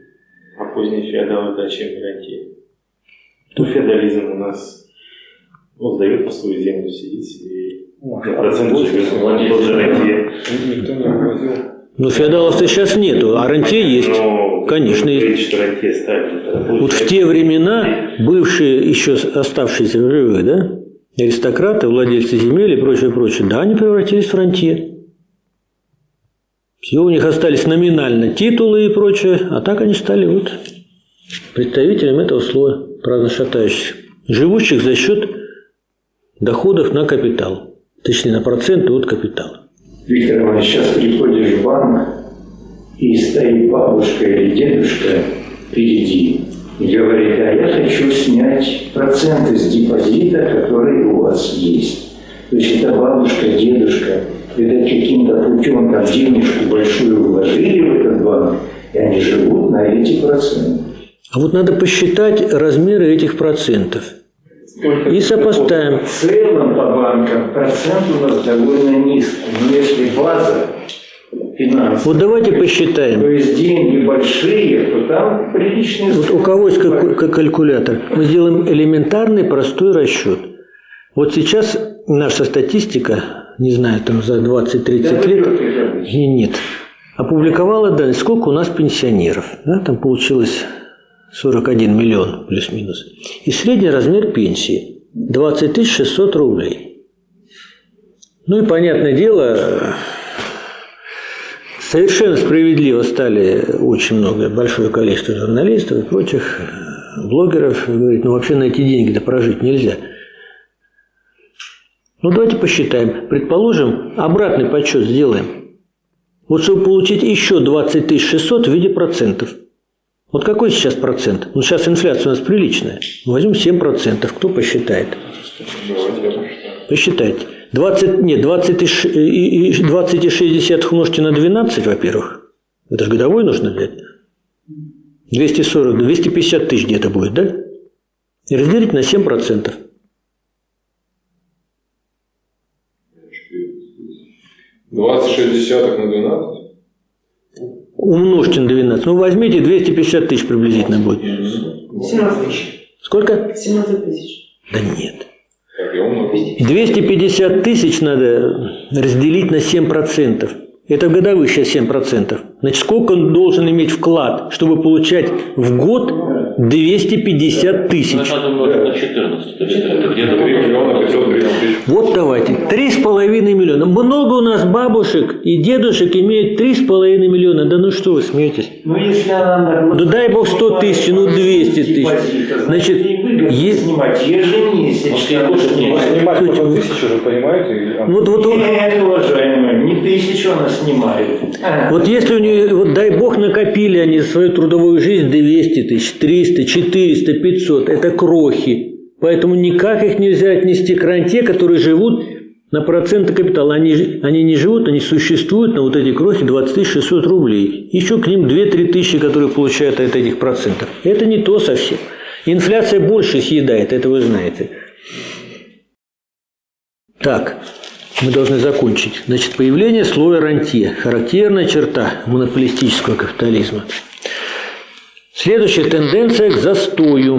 А поздний феодал это чем гарантия? Ну, феодализм у нас он сдает по свою землю, сидит себе и процент живет. Никто не вывозил. Ну, феодалов-то сейчас нету, а рантье есть. Но Конечно, есть. Вот в те времена бывшие, еще оставшиеся в живых, да, аристократы, владельцы земель и прочее, прочее, да, они превратились в рантье. Все у них остались номинально титулы и прочее, а так они стали вот представителями этого слоя праздно шатающихся, живущих за счет доходов на капитал, точнее на проценты от капитала. Виктор Иванович, сейчас приходишь в банк, и стоит бабушка или дедушка впереди и говорит, а я хочу снять проценты с депозита, который у вас есть. То есть это бабушка, дедушка, это каким-то путем там денежку большую вложили в этот банк, и они живут на эти проценты. А вот надо посчитать размеры этих процентов. Сколько И сопоставим. В целом по банкам процент у нас довольно низкий. Но если база финансовая, Вот давайте то посчитаем. есть деньги большие, то там приличные Вот у кого есть как- калькулятор? Мы сделаем элементарный простой расчет. Вот сейчас наша статистика, не знаю, там за 20-30 лет, не, нет, опубликовала данные, сколько у нас пенсионеров. Да, там получилось 41 миллион плюс-минус. И средний размер пенсии 20 600 рублей. Ну и понятное дело, совершенно справедливо стали очень много, большое количество журналистов и прочих э, блогеров говорить, ну вообще на эти деньги-то прожить нельзя. Ну давайте посчитаем. Предположим, обратный подсчет сделаем. Вот чтобы получить еще 20 600 в виде процентов. Вот какой сейчас процент? Ну сейчас инфляция у нас приличная. Возьмем 7%. Кто посчитает? Посчитайте. 20, нет, 20 и ш- и- и 20,6 умножьте на 12, во-первых. Это же годовой нужно взять. 240, 250 тысяч где-то будет, да? И разделить на 7%. Двадцать шесть десятых на 12? Умножьте на 12. Ну, возьмите 250 тысяч приблизительно будет. 17 тысяч. Сколько? 17 тысяч. Да нет. Так, я умножу. 250 тысяч надо разделить на 7%. Это годовых сейчас 7%. Значит, сколько он должен иметь вклад, чтобы получать в год 250 тысяч? Надо умножить на 14. То есть это где-то... 3 миллиона 530 тысяч. Вот давайте, 3,5 миллиона. Много у нас бабушек и дедушек имеют 3,5 миллиона. Да ну что вы смеетесь? Ну, если она на Да дай бог 100 тысяч, ну 200 тысяч. Значит, ей выгодно е- снимать ежемесячно. Ну, Снимать потом тысячу же, понимаете? Вот, вот, вот, Нет, уважаемые, не тысячу она снимает. А, Вот если у нее, вот дай бог, накопили они свою трудовую жизнь 200 тысяч, 300, 400, 500, это крохи. Поэтому никак их нельзя отнести к ранте, которые живут на проценты капитала. Они, они не живут, они существуют на вот эти крохи 20 600 рублей. Еще к ним 2-3 тысячи, которые получают от этих процентов. Это не то совсем. Инфляция больше съедает, это вы знаете. Так, мы должны закончить. Значит, появление слоя рантье – характерная черта монополистического капитализма. Следующая тенденция к застою.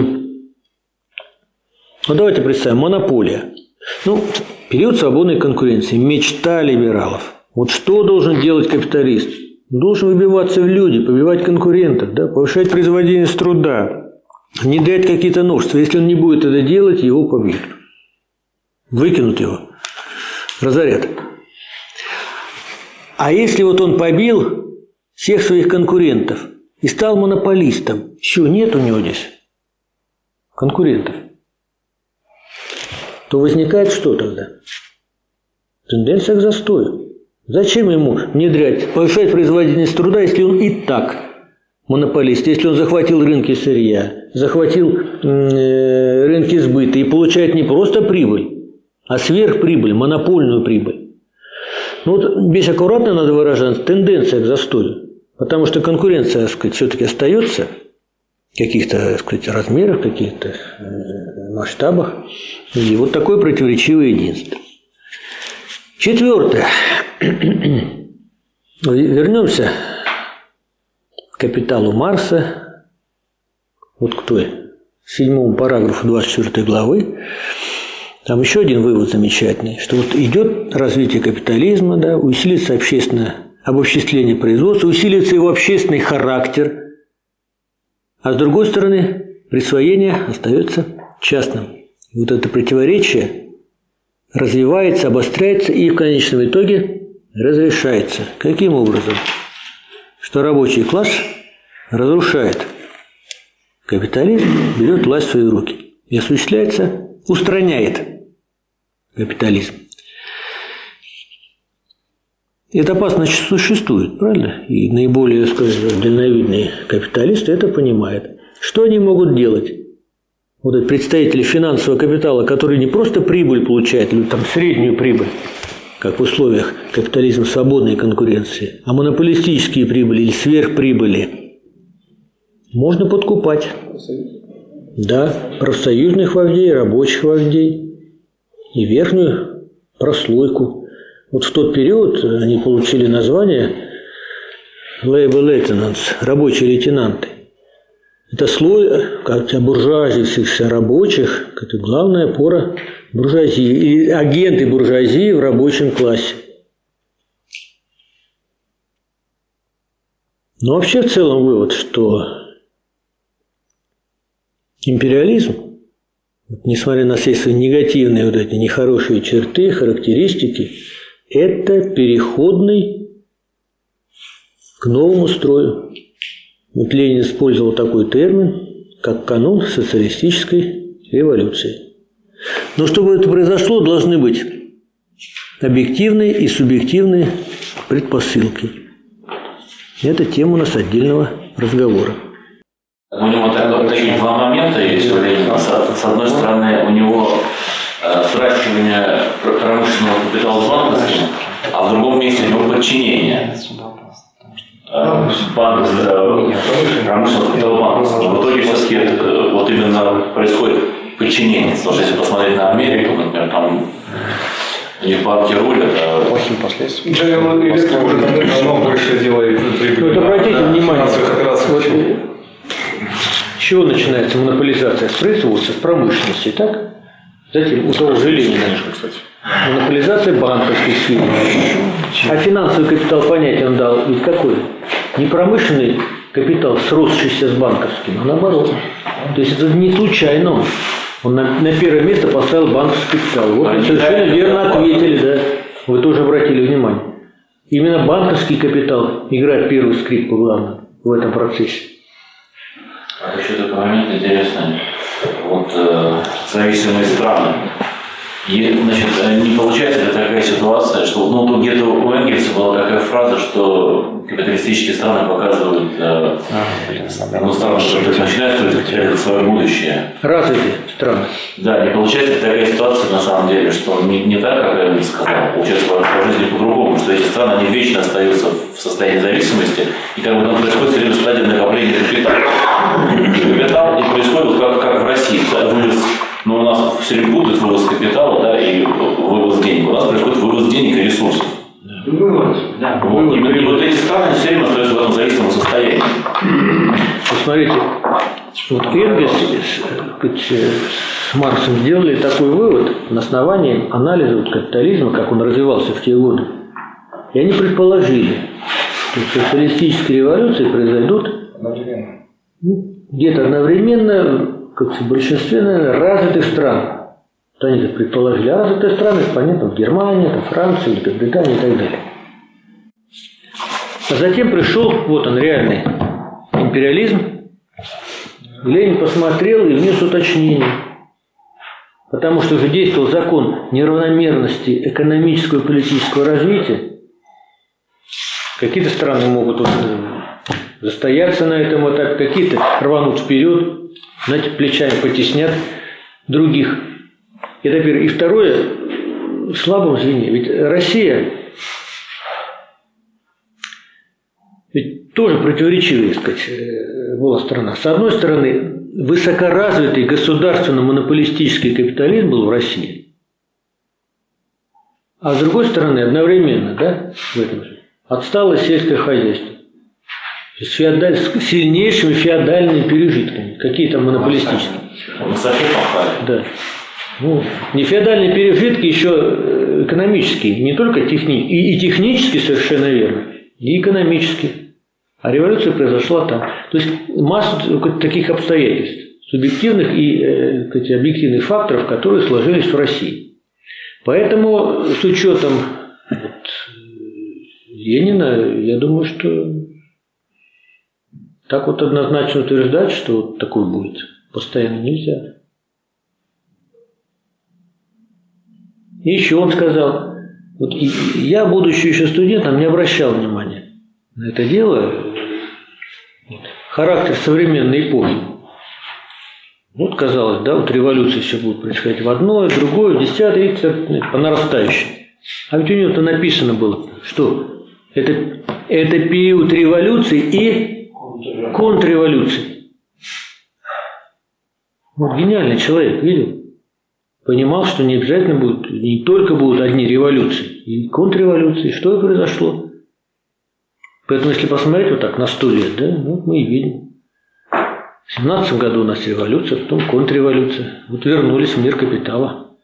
Ну, давайте представим, монополия. Ну, период свободной конкуренции, мечта либералов. Вот что должен делать капиталист? Должен выбиваться в люди, побивать конкурентов, да, повышать производительность труда, внедрять какие-то новшества. Если он не будет это делать, его побьют. Выкинут его разорят. А если вот он побил всех своих конкурентов и стал монополистом, чего нет у него здесь конкурентов, то возникает что тогда? Тенденция к застою. Зачем ему внедрять, повышать производительность труда, если он и так монополист, если он захватил рынки сырья, захватил э, рынки сбыта и получает не просто прибыль, а сверхприбыль, монопольную прибыль. Ну вот здесь аккуратно надо выражаться, тенденция к застою. Потому что конкуренция, так сказать, все-таки остается в каких-то, так сказать, размерах, каких-то э, масштабах. И вот такое противоречивое единство. Четвертое. Вернемся к капиталу Марса, вот к той седьмому параграфу 24 главы. Там еще один вывод замечательный, что вот идет развитие капитализма, да, усилится общественное обобществление производства, усилится его общественный характер, а с другой стороны присвоение остается частным. И вот это противоречие развивается, обостряется и в конечном итоге разрешается. Каким образом? Что рабочий класс разрушает капитализм, берет власть в свои руки и осуществляется, устраняет капитализм. Эта опасность существует, правильно? И наиболее, скажем, дальновидные капиталисты это понимают. Что они могут делать? Вот эти представители финансового капитала, которые не просто прибыль получают, или там среднюю прибыль, как в условиях капитализма свободной конкуренции, а монополистические прибыли или сверхприбыли можно подкупать. Да, профсоюзных вождей, рабочих вождей и верхнюю прослойку. Вот в тот период они получили название labor lieutenants, рабочие лейтенанты. Это слой как буржуазившихся рабочих, это главная опора буржуазии, и агенты буржуазии в рабочем классе. Но вообще в целом вывод, что империализм, несмотря на все свои негативные вот эти нехорошие черты, характеристики, это переходный к новому строю. Вот Ленин использовал такой термин, как канун социалистической революции. Но чтобы это произошло, должны быть объективные и субъективные предпосылки. Это тема у нас отдельного разговора. У него так, такие два момента есть у. С, одной стороны, у него э, сращивание пр- промышленного капитала с банковским, а в другом месте у него подчинение э, э, промышленного банковского. В итоге все-таки вот именно происходит подчинение. Потому что если посмотреть на Америку, например, там них банки рулят, а Плохим последствиям. General Electric уже давно больше делает прибыль. Вот обратите на внимание, вот, с чего начинается монополизация? С производства, с промышленности, так? Затем у того же Ленина. Монополизация банковской сферы. А финансовый капитал понятие он дал ведь какой? Не промышленный капитал, сросшийся с банковским, а наоборот. То есть это не случайно он. На, на первое место поставил банковский капитал. Вот вы совершенно верно ответили, да. Вы тоже обратили внимание. Именно банковский капитал играет первую скрипку главную в этом процессе. А еще такой момент интересный. Вот э, зависимые страны. И, значит, э, не получается ли такая ситуация, что ну, тут где-то у Энгельса была такая фраза, что капиталистические страны показывают э, ну, страны, которые начинают строить свое будущее. Развитые страны. Да, не получается ли такая ситуация на самом деле, что не, не так, как Энгельс сказал, получается по, жизни по-другому, что эти страны они вечно остаются в состоянии зависимости, и как бы там происходит все время стадия накопления капитала. И капитал и происходит как, как в России, да, но у нас все время путают вывоз капитала да, и вывоз денег. У нас происходит вывоз денег и ресурсов. Вывод, да. Вот. И, и вот эти страны все время остаются в этом зависимом состоянии. Посмотрите, вот Энгельс с, э, с Марксом сделали такой вывод на основании анализа вот капитализма, как он развивался в те годы. И они предположили, что социалистические революции произойдут ну, где-то одновременно как в большинстве наверное, развитых стран. Вот они так предположили. А развитые страны, понятно, Германия, там, Франция, Великобритания и так далее. А затем пришел, вот он, реальный империализм. Ленин посмотрел и внес уточнение. Потому что уже действовал закон неравномерности экономического и политического развития. Какие-то страны могут вот, э, застояться на этом этапе, какие-то рванут вперед, знаете, плечами потеснят других. Это первое. И второе, в слабом звене. Ведь Россия ведь тоже противоречивая, сказать, э, была страна. С одной стороны, высокоразвитый государственно-монополистический капитализм был в России. А с другой стороны, одновременно, да, в этом же, отстало сельское хозяйство. С, феодаль... с сильнейшими феодальными пережитками. Какие там монополистические. Совсем попали. Да. Ну, не феодальные пережитки, еще э, экономические, не только техни... и, и технически совершенно верно, и экономически. А революция произошла там. То есть масса таких обстоятельств, субъективных и э, сказать, объективных факторов, которые сложились в России. Поэтому с учетом вот, э, Ленина, я думаю, что так вот однозначно утверждать, что вот такое будет, постоянно нельзя. И еще он сказал, Вот я, будучи еще студентом, не обращал внимания на это дело. Характер современной эпохи. Вот казалось, да, вот революции все будут происходить в одно, в другое, в десятое, и по нарастающей. А ведь у него-то написано было, что это, это период революции и контрреволюции. Вот гениальный человек, видел? Понимал, что не обязательно будут, не только будут одни революции, и контрреволюции. Что и произошло. Поэтому, если посмотреть вот так на сто лет, да, ну, мы и видим. В 17 году у нас революция, потом контрреволюция. Вот вернулись в мир капитала.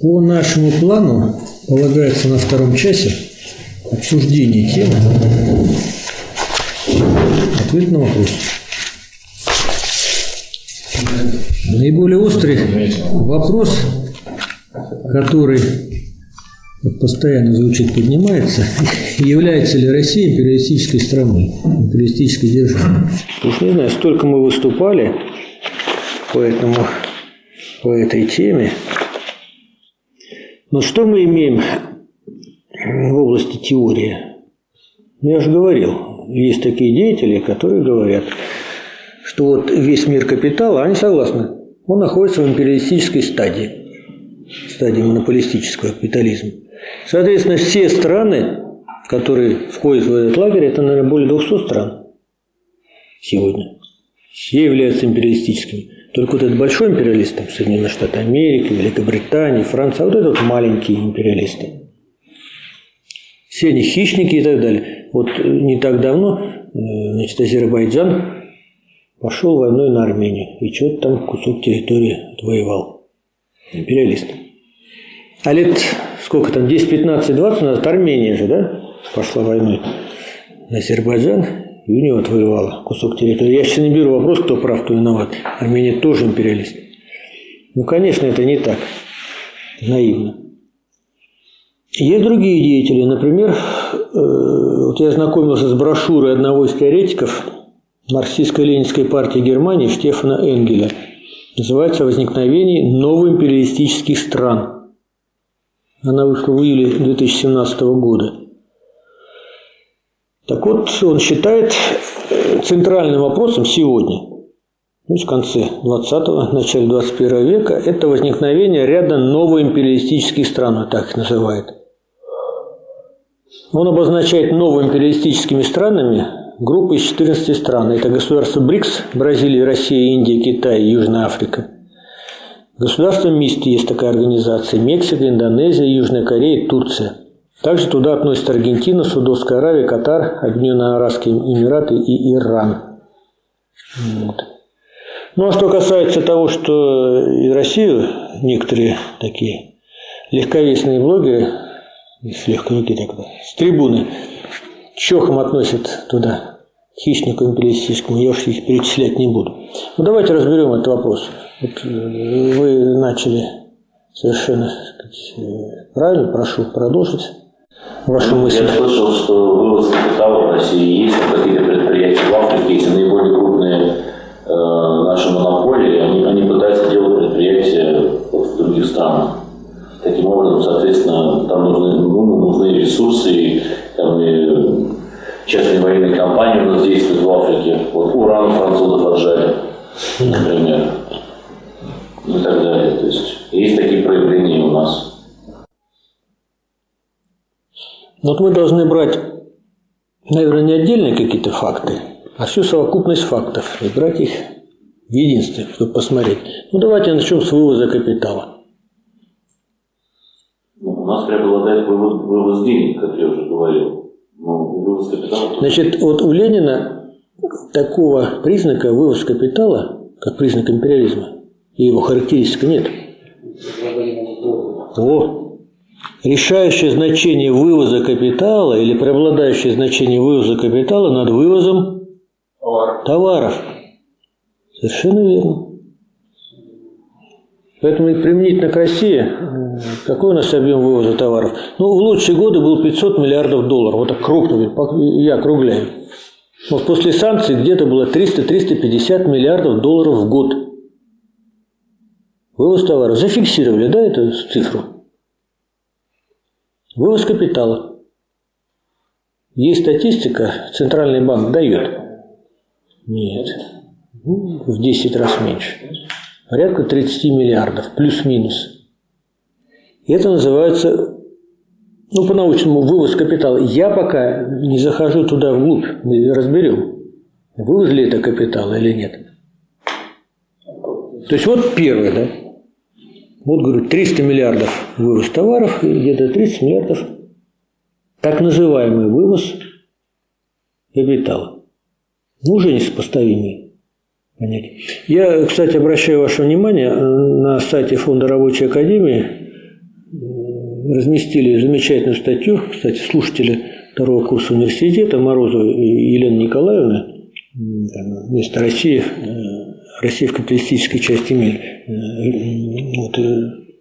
По нашему плану полагается на втором часе обсуждение темы ответ на вопрос. Наиболее острый вопрос, который постоянно звучит, поднимается, является ли Россия империалистической страной, империалистической державой? Уж не знаю, столько мы выступали по, этому, по этой теме. Но что мы имеем в области теории? Я же говорил, есть такие деятели, которые говорят, что вот весь мир капитала, они согласны, он находится в империалистической стадии, стадии монополистического капитализма. Соответственно, все страны, которые входят в этот лагерь, это, наверное, более 200 стран сегодня. Все являются империалистическими. Только вот этот большой империалист, там, Соединенные Штаты Америки, Великобритания, Франция, а вот это вот маленькие империалисты. Все они хищники и так далее. Вот э, не так давно э, значит, Азербайджан пошел войной на Армению и что-то там кусок территории отвоевал. Империалист. А лет сколько там, 10, 15, 20 назад Армения же, да, пошла войной на Азербайджан, и у него отвоевала кусок территории. Я сейчас не беру вопрос, кто прав, кто виноват. Армения тоже империалист. Ну, конечно, это не так. Наивно. Есть другие деятели. Например, э, вот я знакомился с брошюрой одного из теоретиков марксистско-ленинской партии Германии Штефана Энгеля. Называется «Возникновение новоимпериалистических стран». Она вышла в июле 2017 года. Так вот, он считает э, центральным вопросом сегодня, есть в конце 20-го, начале 21 века, это возникновение ряда новоимпериалистических стран, он так их называет. Он обозначает новоимпериалистическими странами группы из 14 стран. Это государства БРИКС, Бразилия, Россия, Индия, Китай, Южная Африка. Государство МИСТ есть такая организация. Мексика, Индонезия, Южная Корея, Турция. Также туда относятся Аргентина, Судовская Аравия, Катар, Объединенные Арабские Эмираты и Иран. Вот. Ну а что касается того, что и Россию некоторые такие легковесные блогеры, с легковики так да, с трибуны, чохом относят туда, хищнику империалистическому, я уж их перечислять не буду. Ну давайте разберем этот вопрос. Вот э, вы начали совершенно сказать, э, правильно, прошу продолжить вашу мысль. Я слышал, что вывоз капитала в России есть, какие-то предприятия в Африке, эти наиболее крупные э, наши монополии, они, они пытаются делать предприятия вот в других странах. Таким образом, соответственно, там нужны, ну, нужны ресурсы, и, там, и частные военные компании у нас действуют в Африке. Вот уран французов отжали, например. И так далее. То есть есть такие проявления у нас. Вот мы должны брать, наверное, не отдельные какие-то факты, а всю совокупность фактов и брать их в единстве, чтобы посмотреть. Ну давайте начнем с вывоза капитала. У нас преобладает вывоз, вывоз денег, как я уже говорил. Ну, вывоз капитала. Значит, вот у Ленина такого признака вывоз капитала, как признак империализма, и его характеристика нет. О, решающее значение вывоза капитала или преобладающее значение вывоза капитала над вывозом товаров. Совершенно верно. Поэтому и применительно к России, э, какой у нас объем вывоза товаров? Ну, в лучшие годы был 500 миллиардов долларов. Вот так крупно, я округляю. Вот после санкций где-то было 300-350 миллиардов долларов в год. Вывоз товара. Зафиксировали, да, эту цифру? Вывоз капитала. Есть статистика, Центральный банк дает. Нет. В 10 раз меньше. Порядка 30 миллиардов, плюс-минус. И это называется, ну, по-научному, вывоз капитала. Я пока не захожу туда вглубь, мы разберем, вывоз ли это капитала или нет. То есть вот первое, да. Вот, говорю, 300 миллиардов вывоз товаров, и где-то 30 миллиардов так называемый вывоз капитала. Ну, уже несопоставимые понятия. Я, кстати, обращаю ваше внимание, на сайте Фонда рабочей академии разместили замечательную статью, кстати, слушатели второго курса университета Морозова и Елена Николаевна, вместо России, Россия в капиталистической части мира. Вот,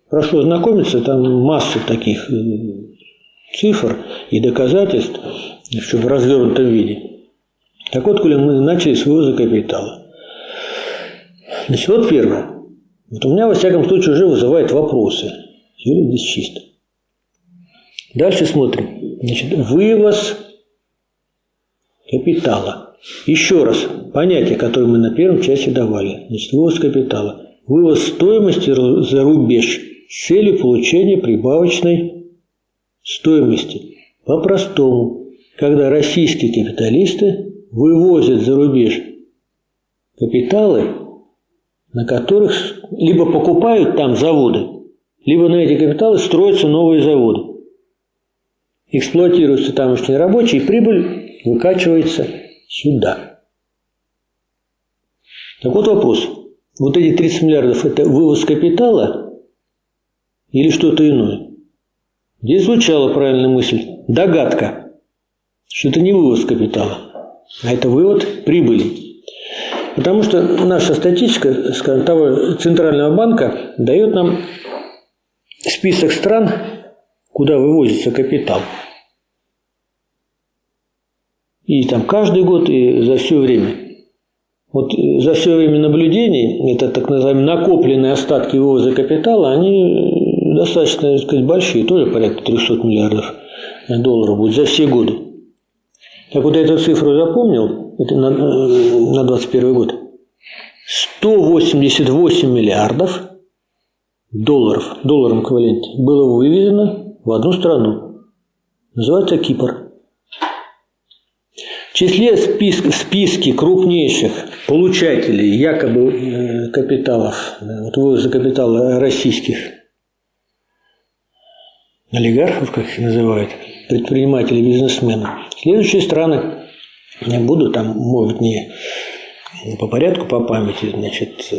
прошу ознакомиться, там масса таких цифр и доказательств в развернутом виде. Так вот, коли мы начали с вывоза капитала. Значит, вот первое. Вот у меня, во всяком случае, уже вызывает вопросы. Теперь здесь чисто. Дальше смотрим. Значит, вывоз капитала. Еще раз, понятие, которое мы на первом части давали. Значит, вывоз капитала. Вывоз стоимости за рубеж с целью получения прибавочной стоимости. По-простому, когда российские капиталисты вывозят за рубеж капиталы, на которых либо покупают там заводы, либо на эти капиталы строятся новые заводы. Эксплуатируются тамошние рабочие, и прибыль выкачивается сюда. Так вот вопрос. Вот эти 30 миллиардов – это вывоз капитала или что-то иное? Здесь звучала правильная мысль. Догадка, что это не вывоз капитала, а это вывод прибыли. Потому что наша статистика, скажем, того Центрального банка дает нам список стран, куда вывозится капитал. И там каждый год, и за все время. Вот за все время наблюдений, это так называемые накопленные остатки вывоза капитала, они достаточно так сказать, большие, тоже порядка 300 миллиардов долларов будет за все годы. Так вот, я эту цифру запомнил, это на, на 21 год. 188 миллиардов долларов, долларом эквиваленте, было вывезено в одну страну. Называется Кипр. В числе списк, списки крупнейших получателей якобы капиталов, вот вывоза капитала российских олигархов, как их называют, предпринимателей, бизнесменов. Следующие страны, я буду там, может, не по порядку, по памяти, значит,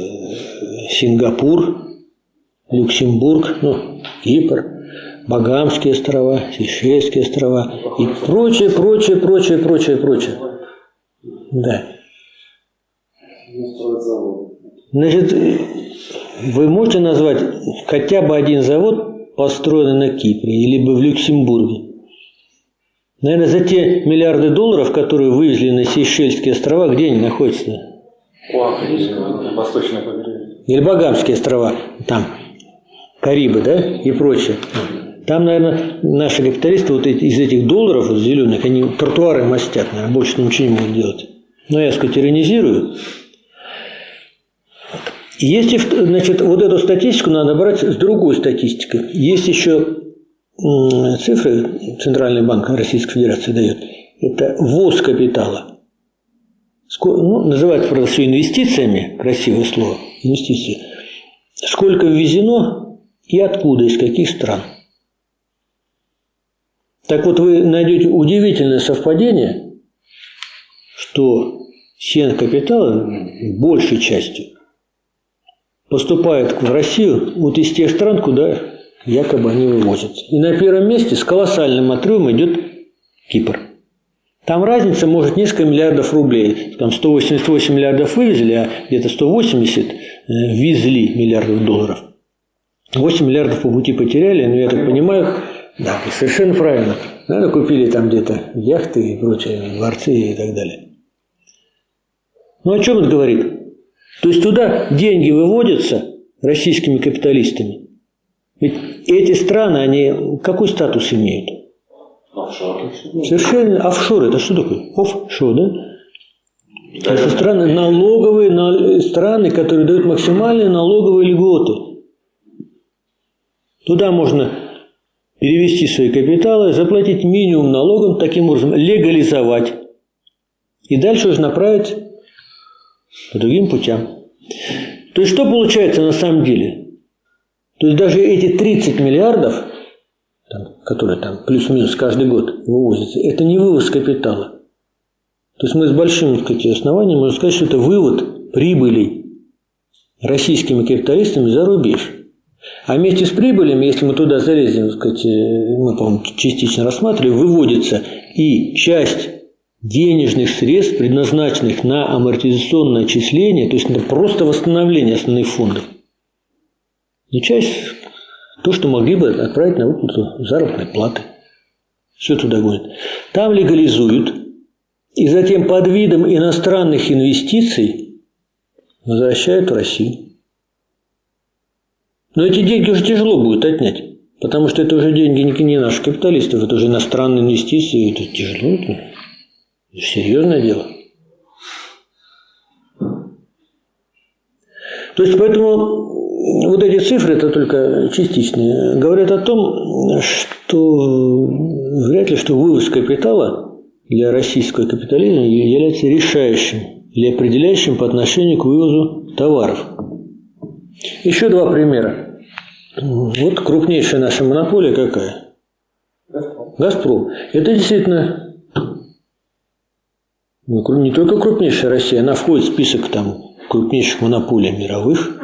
Сингапур, Люксембург, ну, Кипр, Багамские острова, Сейшельские острова и прочее, прочее, прочее, прочее, прочее. Да. Значит, вы можете назвать хотя бы один завод, построенный на Кипре, либо в Люксембурге? Наверное, за те миллиарды долларов, которые вывезли на Сейшельские острова, где они находятся? Восточное побережье. Или Багамские острова, там, Карибы, да, и прочее. Там, наверное, наши капиталисты вот эти, из этих долларов вот, зеленых, они тротуары мастят, наверное, больше ничего не могут делать. Но я, сказать, иронизирую. Есть, значит, вот эту статистику надо брать с другой статистикой. Есть еще цифры Центральный банк Российской Федерации дает. Это ввоз капитала. Ну, называется, правда, все инвестициями, красивое слово, инвестиции. Сколько ввезено и откуда, из каких стран. Так вот, вы найдете удивительное совпадение, что сен капитала большей частью поступает в Россию вот из тех стран, куда якобы они вывозятся. И на первом месте с колоссальным отрывом идет Кипр. Там разница может несколько миллиардов рублей. Там 188 миллиардов вывезли, а где-то 180 везли миллиардов долларов. 8 миллиардов по пути потеряли, но я так понимаю, да, совершенно правильно. Наверное, купили там где-то яхты и прочее, дворцы и так далее. Ну, о чем это говорит? То есть туда деньги выводятся, российскими капиталистами. Ведь эти страны, они какой статус имеют? Офшор. Совершенно офшор это что такое? Офшор, да? Это страны налоговые на- страны, которые дают максимальные налоговые льготы. Туда можно перевести свои капиталы, заплатить минимум налогом, таким образом легализовать. И дальше уже направить по другим путям. То есть что получается на самом деле? То есть даже эти 30 миллиардов, которые там плюс-минус каждый год вывозятся, это не вывоз капитала. То есть мы с большим сказать, основанием можем сказать, что это вывод прибылей российскими капиталистами за рубеж. А вместе с прибылями, если мы туда залезем, сказать, э, мы, по-моему, частично рассматривали, выводится и часть денежных средств, предназначенных на амортизационное отчисление, то есть на просто восстановление основных фондов. И часть то, что могли бы отправить на выплату заработной платы. Все туда гонят. Там легализуют, и затем под видом иностранных инвестиций возвращают в Россию. Но эти деньги уже тяжело будет отнять, потому что это уже деньги не, наших капиталистов, это уже иностранные инвестиции, это тяжело, это серьезное дело. То есть поэтому вот эти цифры, это только частичные, говорят о том, что вряд ли что вывоз капитала для российского капитализма является решающим или определяющим по отношению к вывозу товаров. Еще два примера. Вот крупнейшая наша монополия какая? Газпром. Это действительно ну, не только крупнейшая Россия, она входит в список там крупнейших монополий мировых.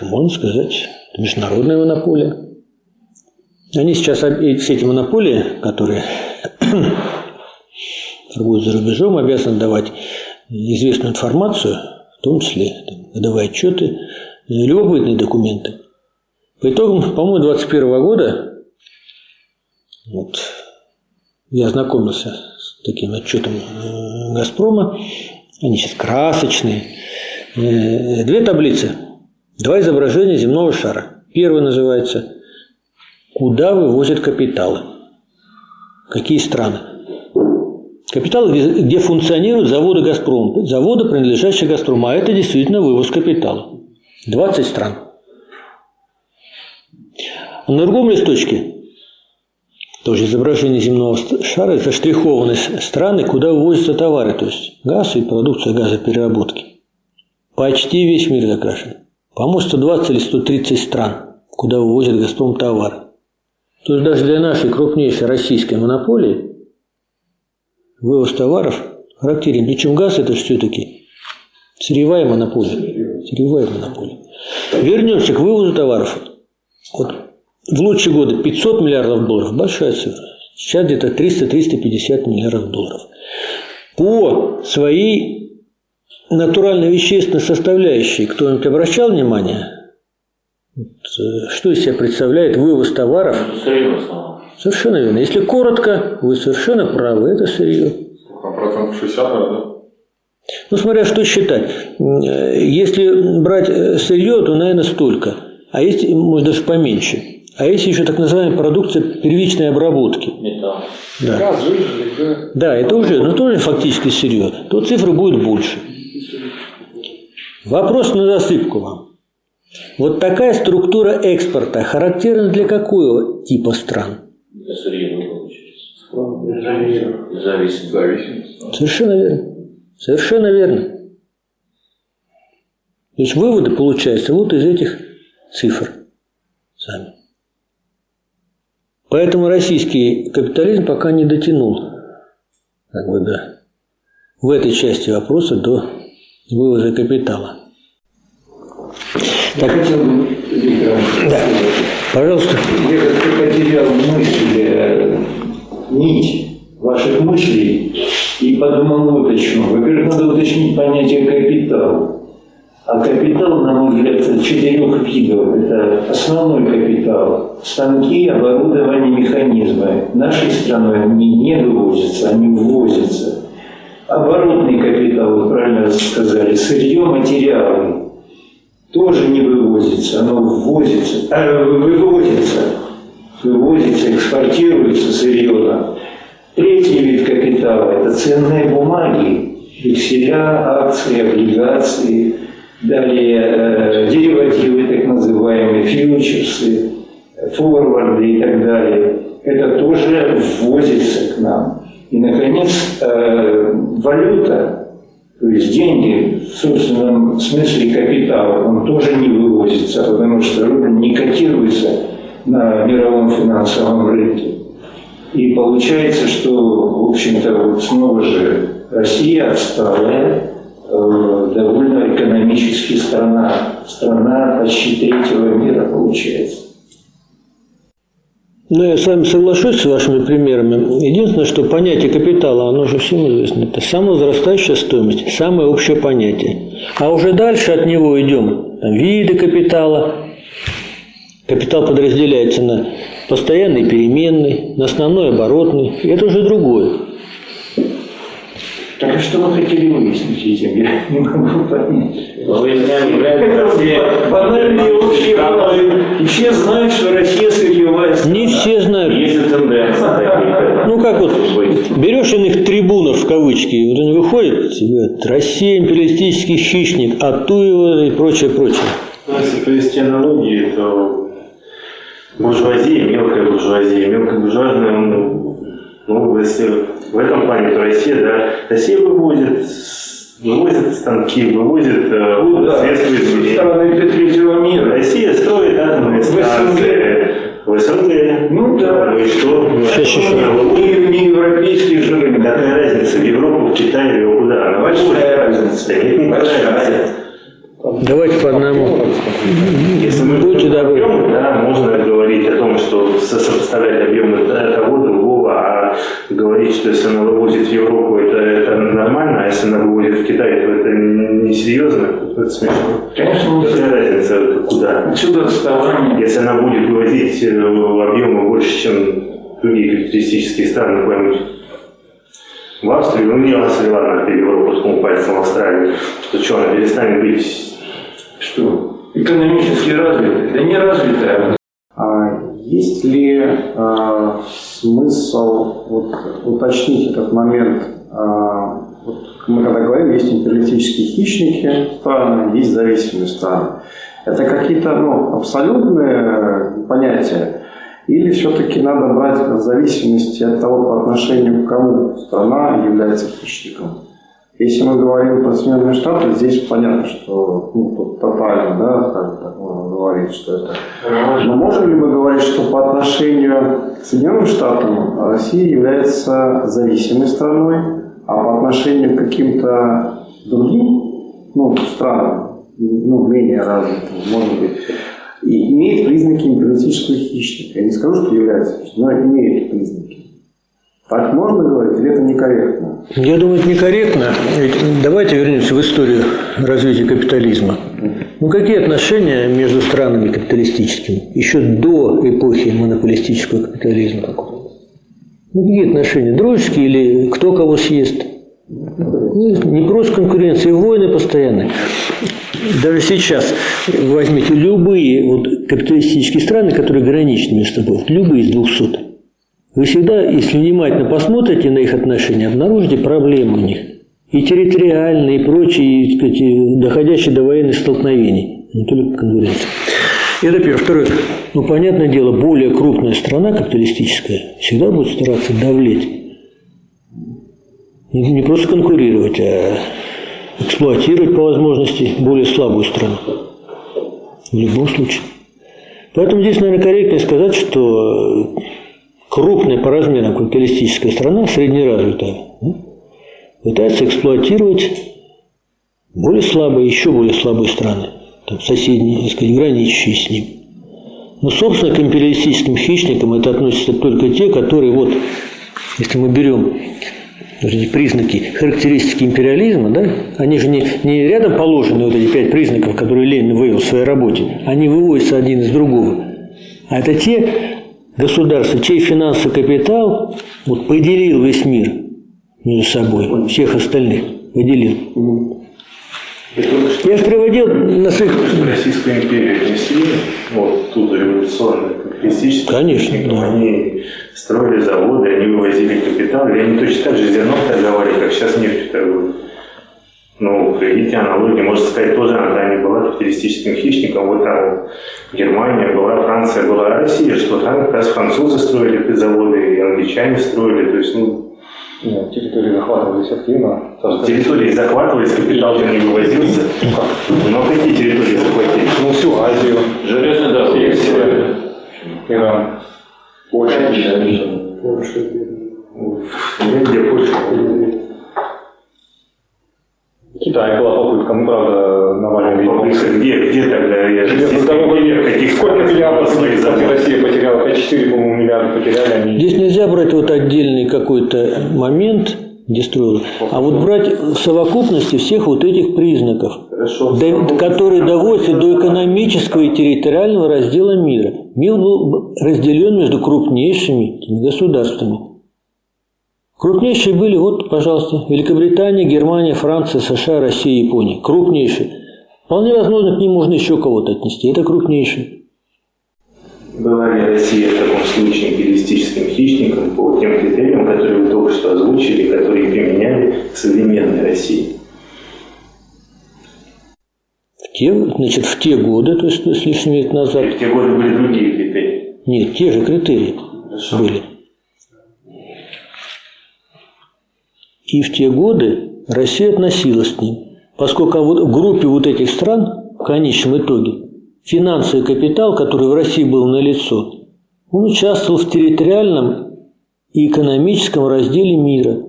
Можно сказать, международная монополия. Они сейчас, все эти монополии, которые торгуют за рубежом, обязаны давать известную информацию, в том числе там, годовые отчеты, любопытные документы. По итогам, по-моему, 2021 года вот, я ознакомился с таким отчетом э, «Газпрома». Они сейчас красочные. Э, Две таблицы. Два изображения земного шара. Первое называется «Куда вывозят капиталы?» Какие страны? Капитал, где, где функционируют заводы «Газпрома». Заводы, принадлежащие «Газпрому». А это действительно вывоз капитала. 20 стран. На другом листочке тоже изображение земного шара, заштрихованы страны, куда вывозятся товары, то есть газ и продукция газопереработки. Почти весь мир закрашен. По-моему, 120 или 130 стран, куда вывозят «Газпром» товары. То есть даже для нашей крупнейшей российской монополии вывоз товаров характерен. Причем газ это все-таки сырьевая монополия. Сырьевая монополия. Вернемся к вывозу товаров. Вот в лучшие годы 500 миллиардов долларов, большая цифра. Сейчас где-то 300-350 миллиардов долларов. По своей натурально-вещественной составляющей, кто-нибудь обращал внимание, э, что из себя представляет вывоз товаров? Сырье в основном. Совершенно верно. Если коротко, вы совершенно правы, это сырье. Процентов 60, наверное, да? Ну, смотря что считать. Э, Если брать э, сырье, то, наверное, столько. А есть, может, даже поменьше. А есть еще так называемая продукция первичной обработки. Металл. Да, Газ, жижа, да. да это уже, но тоже фактически сырье. То цифра будет больше. Вопрос на засыпку вам. Вот такая структура экспорта характерна для какого типа стран? Зависит. Зависимость. Совершенно верно. Совершенно верно. То есть выводы получаются вот из этих цифр сами. Поэтому российский капитализм пока не дотянул как бы, да, в этой части вопроса до вывоза капитала. Я хотел бы, Виктор, Да. Пожалуйста. я как-то потерял мысль, э, нить ваших мыслей и подумал вот о чем. Во-первых, надо уточнить понятие капитал. А капитал, на мой взгляд, четырех видов. Это основной капитал, станки, оборудование, механизмы. Нашей страной они не вывозятся, они ввозятся. Оборотный капитал, вы правильно сказали, сырье, материалы. тоже не вывозится, оно ввозится, э, вывозится, вывозится, экспортируется сырье. Третий вид капитала – это ценные бумаги, векселя, акции, облигации, далее э, деривативы, так называемые фьючерсы, форварды и так далее. Это тоже ввозится к нам. И, наконец, э, валюта, то есть деньги в собственном смысле капитала, он тоже не вывозится, потому что рубль не котируется на мировом финансовом рынке. И получается, что, в общем-то, вот снова же Россия отсталая, э, довольно экономически страна, страна почти третьего мира получается. Ну, я с вами соглашусь с вашими примерами. Единственное, что понятие капитала, оно же всем известно. Это самовозрастающая стоимость, самое общее понятие. А уже дальше от него идем. Там, виды капитала. Капитал подразделяется на постоянный переменный, на основной оборотный. И это уже другое. Так а что вы хотели выяснить этим? Я не могу понять. Выясняем, Банальные общие правила. И все знают, что Россия сырьевая страна. Не все знают. Есть тенденции такие. Ну, как вот берешь иных трибунов в кавычки, вот они выходят и говорят, Россия империалистический хищник, Атуева и прочее, прочее. Ну, если провести аналогии, то буржуазия, мелкая буржуазия, мелкая буржуазная, ну, ну, если в этом плане, то Россия, да, Россия вывозит, вывозит станки, вывозит э, Ну да, средства со измерения. стороны третьего мира. Россия строит атомные В СНГ. станции. В СНГ. Ну да. Ну и что? Ну, Сейчас, сейчас, сейчас. И не европейских же рынков. Какая разница, в Европу, в Китай или куда? Большая разница. Да нет, Большая. разница. Давайте по одному. Если мы Будьте добры. да, можно говорить о том, что со- сопоставлять объемы того, другого, а говорить, что если она вывозит в Европу, это, это нормально, а если она вывозит в Китай, то это несерьезно, это смешно. Конечно, не Какая разница, это куда? Отсюда отставание. Если она будет вывозить э, объемы больше, чем другие капиталистические страны, какой-нибудь в Австрию, ну не Австрию, ладно, ткнул пальцем в Австралию, что что, она перестанет быть Что? Экономически развитые? Да не развитая. А Есть ли э, смысл вот, уточнить этот момент? А, вот мы когда говорим, есть империалистические хищники страны, есть зависимые страны. Это какие-то ну, абсолютные понятия? Или все-таки надо брать зависимости от того, по отношению к кому страна является хищником? Если мы говорим про Соединенные Штаты, здесь понятно, что ну, тут тотально, да, как так можно говорить, что это но можем ли мы говорить, что по отношению к Соединенным Штатам Россия является зависимой страной, а по отношению к каким-то другим ну, странам, ну, менее развитым, может быть, и имеет признаки империалистического хищника. Я не скажу, что является, но имеет признаки. Так можно говорить или это некорректно? Я думаю, это некорректно. Ведь давайте вернемся в историю развития капитализма. Ну, какие отношения между странами капиталистическими еще до эпохи монополистического капитализма? Ну, какие отношения? Дружеские или кто кого съест? Ну, не просто конкуренция, войны постоянные. Даже сейчас возьмите любые вот капиталистические страны, которые граничны между собой, любые из 200. Вы всегда, если внимательно посмотрите на их отношения, обнаружите проблемы у них. И территориальные, и прочие, и, сказать, доходящие до военных столкновений, не только конкуренции. Это первое. Второе. Ну, понятное дело, более крупная страна капиталистическая всегда будет стараться давлеть. Не, не просто конкурировать, а эксплуатировать по возможности более слабую страну. В любом случае. Поэтому здесь, наверное, корректнее сказать, что крупная по размерам капиталистическая страна, среднеразвитая, пытается эксплуатировать более слабые, еще более слабые страны, там, соседние, так сказать, граничащие с ним. Но, собственно, к империалистическим хищникам это относятся только те, которые, вот, если мы берем эти признаки, характеристики империализма, да, они же не, не рядом положены, вот эти пять признаков, которые Ленин вывел в своей работе, они выводятся один из другого. А это те государства, чей финансовый капитал вот, поделил весь мир между собой, всех остальных поделил. Я же приводил на своих... Российскую империю отнесли, вот ту революционную, капиталистическую. Конечно, да. Они строили заводы, они вывозили капитал, и они точно так же зерном торговали, как сейчас нефть торгуют. Ну, приведите аналогию, можно сказать, тоже она не была капиталистическим хищником. Вот там Германия была, Франция была, а Россия, что там как раз французы строили эти заводы, и англичане строили, то есть, ну, Нет, территории захватывались активно. Территории захватывались, капитал-то не вывозился. Но какие территории захватили? Ну, всю Азию, Железная дорога. Персия, Иран. Где Польша? Китай была попытка, ну, правда, Навальный Попытка где? Где тогда? Я же здесь Здорово, не каких Сколько миллиардов своих кстати, заводов? Россия потеряла? 5-4, по-моему, миллиарда потеряли они. Здесь нельзя брать вот отдельный какой-то момент, где строил, а вот брать в совокупности всех вот этих признаков, Хорошо. до- которые доводятся до экономического и территориального раздела мира. Мир был разделен между крупнейшими государствами. Крупнейшие были, вот, пожалуйста, Великобритания, Германия, Франция, США, Россия, Япония. Крупнейшие. Вполне возможно, к ним можно еще кого-то отнести. Это крупнейшие. Была ли Россия в таком случае империалистическим хищником по тем критериям, которые вы только что озвучили, которые применяли к современной России? В те, значит, в те годы, то есть с лишним лет назад, В те годы были другие критерии. нет, те же критерии были. И в те годы Россия относилась к ним. Поскольку в группе вот этих стран, в конечном итоге, финансовый капитал, который в России был налицо, он участвовал в территориальном и экономическом разделе мира.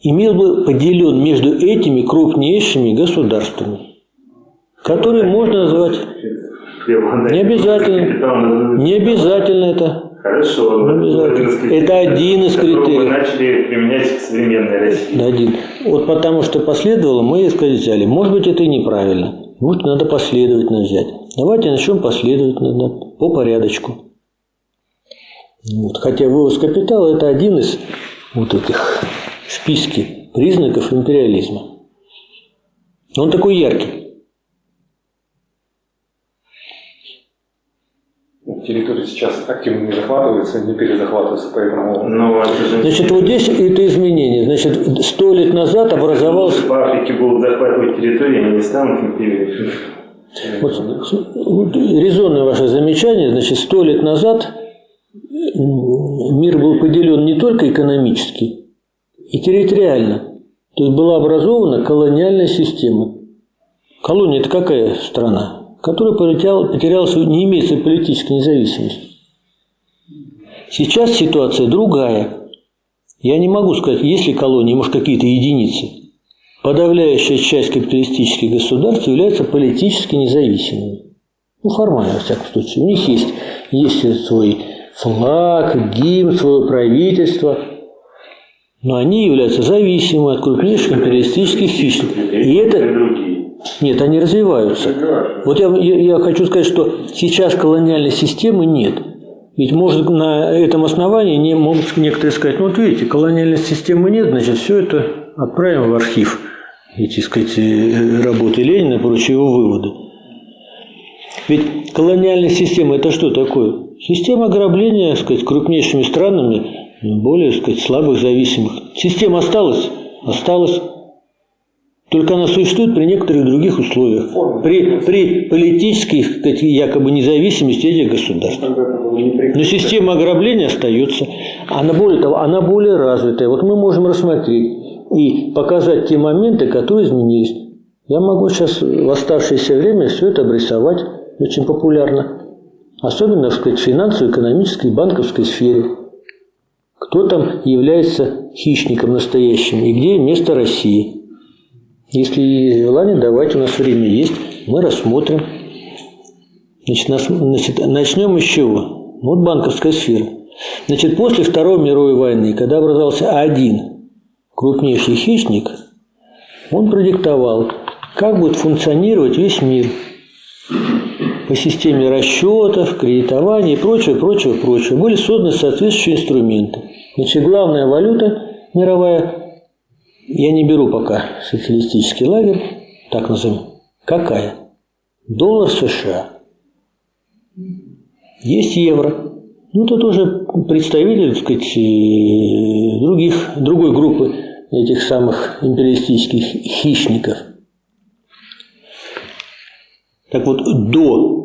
И мир был поделен между этими крупнейшими государствами, которые можно назвать... Не обязательно. Не обязательно это. Хорошо. Ну, обязательно. Это один из критериев. Мы начали применять к современной России. Один. Вот потому что последовало, мы искать взяли. Может быть, это и неправильно. Может, надо последовательно взять. Давайте начнем последовательно, да, по порядочку. Вот. Хотя вывоз капитала – это один из вот этих в списке признаков империализма. Он такой яркий. Территории сейчас активно не захватываются, не перезахватываются, поэтому Но это же Значит, вот здесь это изменение. Значит, сто лет назад образовался в Африке будут захватывать территории, они не станут империей. Вот, вот резонное ваше замечание. Значит, сто лет назад мир был поделен не только экономически, и территориально. То есть была образована колониальная система. Колония – это какая страна? Которая потеряла, потеряла не имеет своей политической независимости. Сейчас ситуация другая. Я не могу сказать, есть ли колонии, может, какие-то единицы. Подавляющая часть капиталистических государств являются политически независимыми. Ну, формально, во всяком случае. У них есть, есть свой флаг, гимн, свое правительство. Но они являются зависимыми от крупнейших империалистических хищников. И это... Нет, они развиваются. Вот я, я, хочу сказать, что сейчас колониальной системы нет. Ведь может на этом основании не могут некоторые сказать, ну вот видите, колониальной системы нет, значит, все это отправим в архив. Эти, сказать, э, работы Ленина и прочие его выводы. Ведь колониальная система – это что такое? Система ограбления, сказать, крупнейшими странами более, так сказать, слабых, зависимых. Система осталась? Осталась. Только она существует при некоторых других условиях. При, при политической, так якобы независимости этих государств. Но система ограбления остается. Она более того, она более развитая. Вот мы можем рассмотреть и показать те моменты, которые изменились. Я могу сейчас в оставшееся время все это обрисовать очень популярно. Особенно, так сказать, в финансово-экономической, банковской сфере. Кто там является хищником настоящим и где место России. Если желание, давайте, у нас время есть, мы рассмотрим. Значит, начнем с чего? Вот банковская сфера. Значит, после Второй мировой войны, когда образовался один крупнейший хищник, он продиктовал, как будет функционировать весь мир по системе расчетов, кредитования и прочего, прочего, прочего. Были созданы соответствующие инструменты. Значит, главная валюта мировая я не беру пока социалистический лагерь, так назовем. Какая? Доллар США. Есть евро. Ну, тут уже представители, так сказать, других, другой группы этих самых империалистических хищников. Так вот, до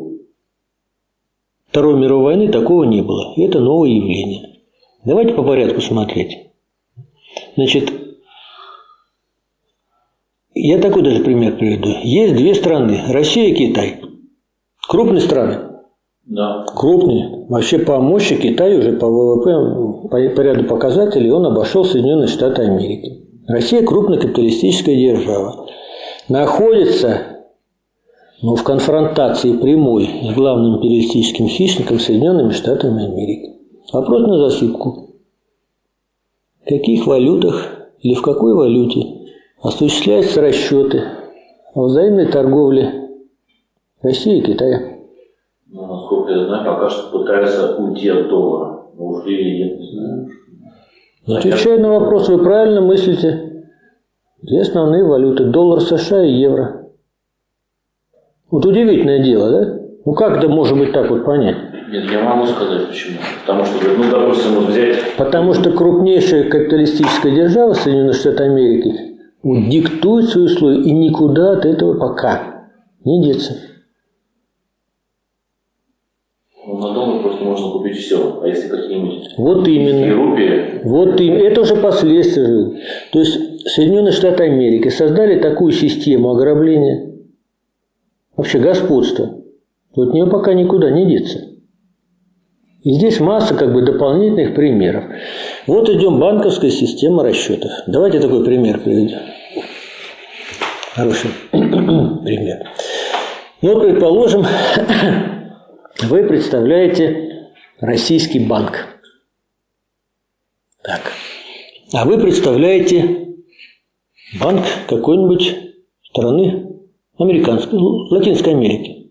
Второй мировой войны такого не было. Это новое явление. Давайте по порядку смотреть. Значит, я такой даже пример приведу. Есть две страны, Россия и Китай. Крупные страны. Да. Крупные. Вообще по мощи Китай уже по ВВП, по, по ряду показателей, он обошел Соединенные Штаты Америки. Россия крупная капиталистическая держава. Находится ну, в конфронтации прямой с главным империалистическим хищником Соединенными Штатами Америки. Вопрос на засыпку. В каких валютах или в какой валюте осуществляются расчеты о взаимной торговле России и Китая? Ну, насколько я знаю, пока что пытаются уйти от доллара. Но ушли или нет, не знаю. Отвечая на вопрос, вы правильно мыслите. Две основные валюты – доллар США и евро. Вот удивительное дело, да? Ну как это может быть так вот понять? Нет, я могу сказать почему. Потому что, ну, допустим, вот взять Потому что крупнейшая капиталистическая держава Соединенные Штаты Америки вот, диктует свои условия и никуда от этого пока не деться. ну, на доллар просто можно купить все. А если какие-нибудь Вот и именно. рупии, Вот им. Это уже последствия. То есть Соединенные Штаты Америки создали такую систему ограбления, вообще господства, что от нее пока никуда не деться. И здесь масса как бы дополнительных примеров. Вот идем банковская система расчетов. Давайте такой пример приведем. Хороший пример. Ну, предположим, вы представляете российский банк. Так. А вы представляете банк какой-нибудь страны американской, Латинской Америки.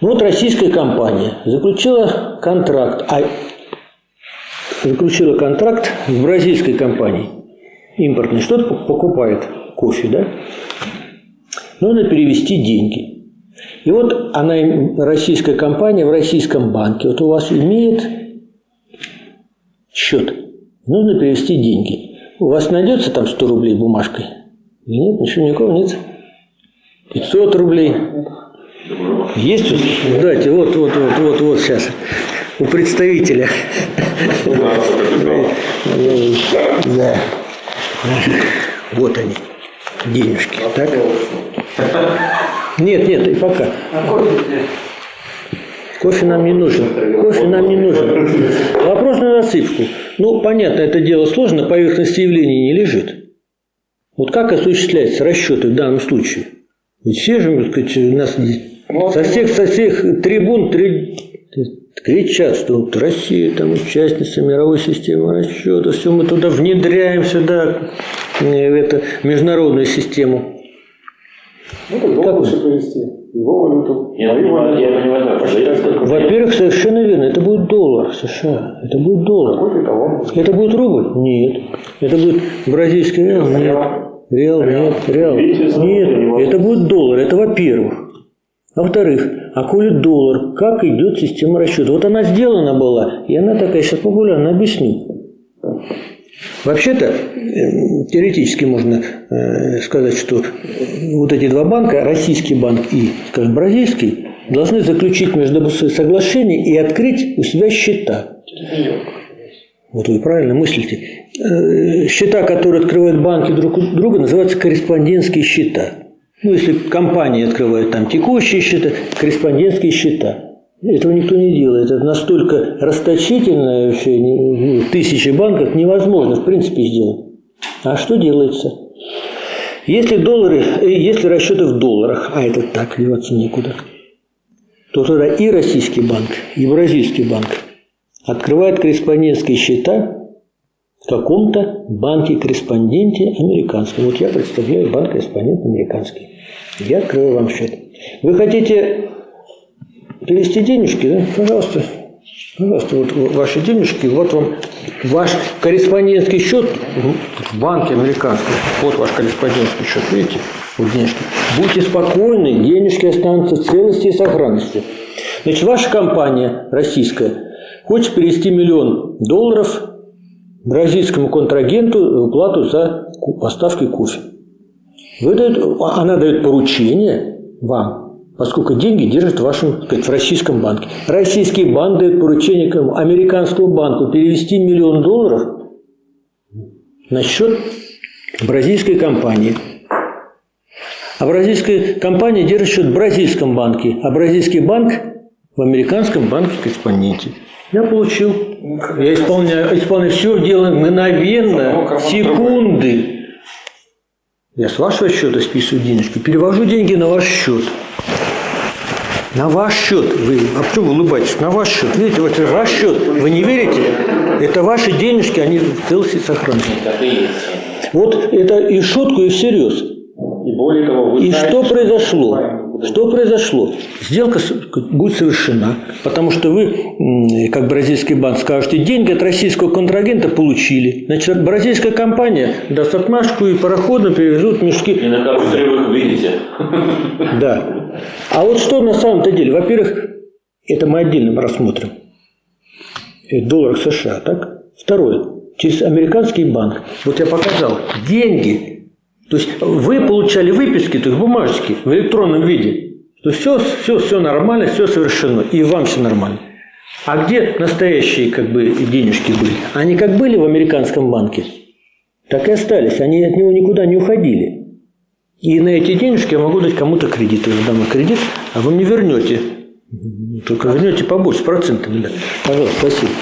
Ну вот российская компания заключила контракт, а заключила контракт с бразильской компанией импортной, что-то покупает кофе, да? Нужно перевести деньги. И вот она, российская компания в российском банке, вот у вас имеет счет. Нужно перевести деньги. У вас найдется там 100 рублей бумажкой? Нет, ничего никого нет. 500 рублей. Есть? Дайте, вот, вот, вот, вот, вот сейчас. У представителя. Да. Вот они. Денежки. Так? Нет, нет, и пока. Кофе нам не нужен. Кофе нам не нужен. Вопрос на засыпку. Ну, понятно, это дело сложно, поверхности явления не лежит. Вот как осуществляются расчеты в данном случае? Ведь все же, так сказать, у нас со всех, со всех трибун три- кричат, что вот Россия там участница мировой системы расчета, все мы туда внедряем сюда, э, в эту международную систему. Ну, так доллар лучше перевести. Его валюту. я мою понимаю, я валюту. понимаю, подождите. как Во-первых, совершенно верно, это будет доллар США, это будет доллар. Это будет рубль? Нет. Это будет бразильский реал? Нет. Реал, нет, реал. Нет, это будет доллар, это во-первых. Во-вторых, а коли доллар, как идет система расчета? Вот она сделана была, и она такая, сейчас популярна, объясню. Вообще-то, э, теоретически можно э, сказать, что вот эти два банка, российский банк и, скажем, бразильский, должны заключить между собой соглашение и открыть у себя счета. Вот вы правильно мыслите. Э, Счета, которые открывают банки друг у друга, называются корреспондентские счета. Ну, если компании открывают там текущие счета, корреспондентские счета. Этого никто не делает. Это настолько расточительно, вообще, тысячи банков невозможно, в принципе, сделать. А что делается? Если доллары, э, если расчеты в долларах, а это так, деваться некуда, то тогда и российский банк, и бразильский банк открывает корреспондентские счета в каком-то банке-корреспонденте американском. Вот я представляю банк-корреспондент американский. Я открою вам счет. Вы хотите перевести денежки, да? Пожалуйста. Пожалуйста, вот ваши денежки, вот вам ваш корреспондентский счет в банке американском. Вот ваш корреспондентский счет, видите? Вот денежки. Будьте спокойны, денежки останутся в целости и сохранности. Значит, ваша компания российская хочет перевести миллион долларов бразильскому контрагенту в уплату за поставки кофе. Вы даете- она дает поручение вам, поскольку деньги держат в вашем, сказать, в российском банке. Российский банк дает поручение кому? американскому банку перевести миллион долларов на счет бразильской компании. А бразильская компания держит счет в бразильском банке, а бразильский банк в американском банке корреспонденте. Я получил. Я исполняю, исполняю все дело мгновенно, секунды. Я с вашего счета списываю денежки, перевожу деньги на ваш счет. На ваш счет. Вы, а почему вы улыбаетесь? На ваш счет. Видите, вот это ваш счет. Вы не верите? Это ваши денежки, они в целости есть. Вот это и шутку, и всерьез. И более того, вы И знаете, что произошло? Что произошло? Сделка будет совершена, потому что вы, как бразильский банк, скажете, деньги от российского контрагента получили. Значит, бразильская компания даст отмашку и пароходно перевезут мешки. И на компьютере вы их видите. Да. А вот что на самом-то деле? Во-первых, это мы отдельно рассмотрим. Это доллар США, так? Второе. Через американский банк. Вот я показал. Деньги. То есть вы получали выписки, то есть бумажечки в электронном виде. То есть все, все, все нормально, все совершено. И вам все нормально. А где настоящие как бы денежки были? Они как были в американском банке, так и остались. Они от него никуда не уходили. И на эти денежки я могу дать кому-то кредит. Я дам кредит, а вы мне вернете. Только вернете побольше, с процентами. Да. Пожалуйста, спасибо.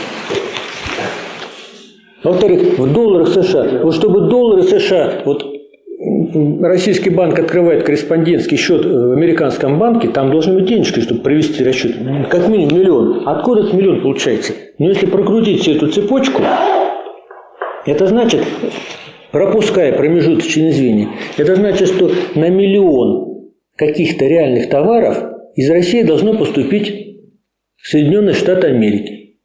Во-вторых, в долларах США. Вот чтобы доллары США, вот российский банк открывает корреспондентский счет в американском банке, там должны быть денежки, чтобы провести расчет. Как минимум миллион. Откуда этот миллион получается? Но если прокрутить всю эту цепочку, это значит, пропуская промежуточные звенья, это значит, что на миллион каких-то реальных товаров из России должно поступить в Соединенные Штаты Америки.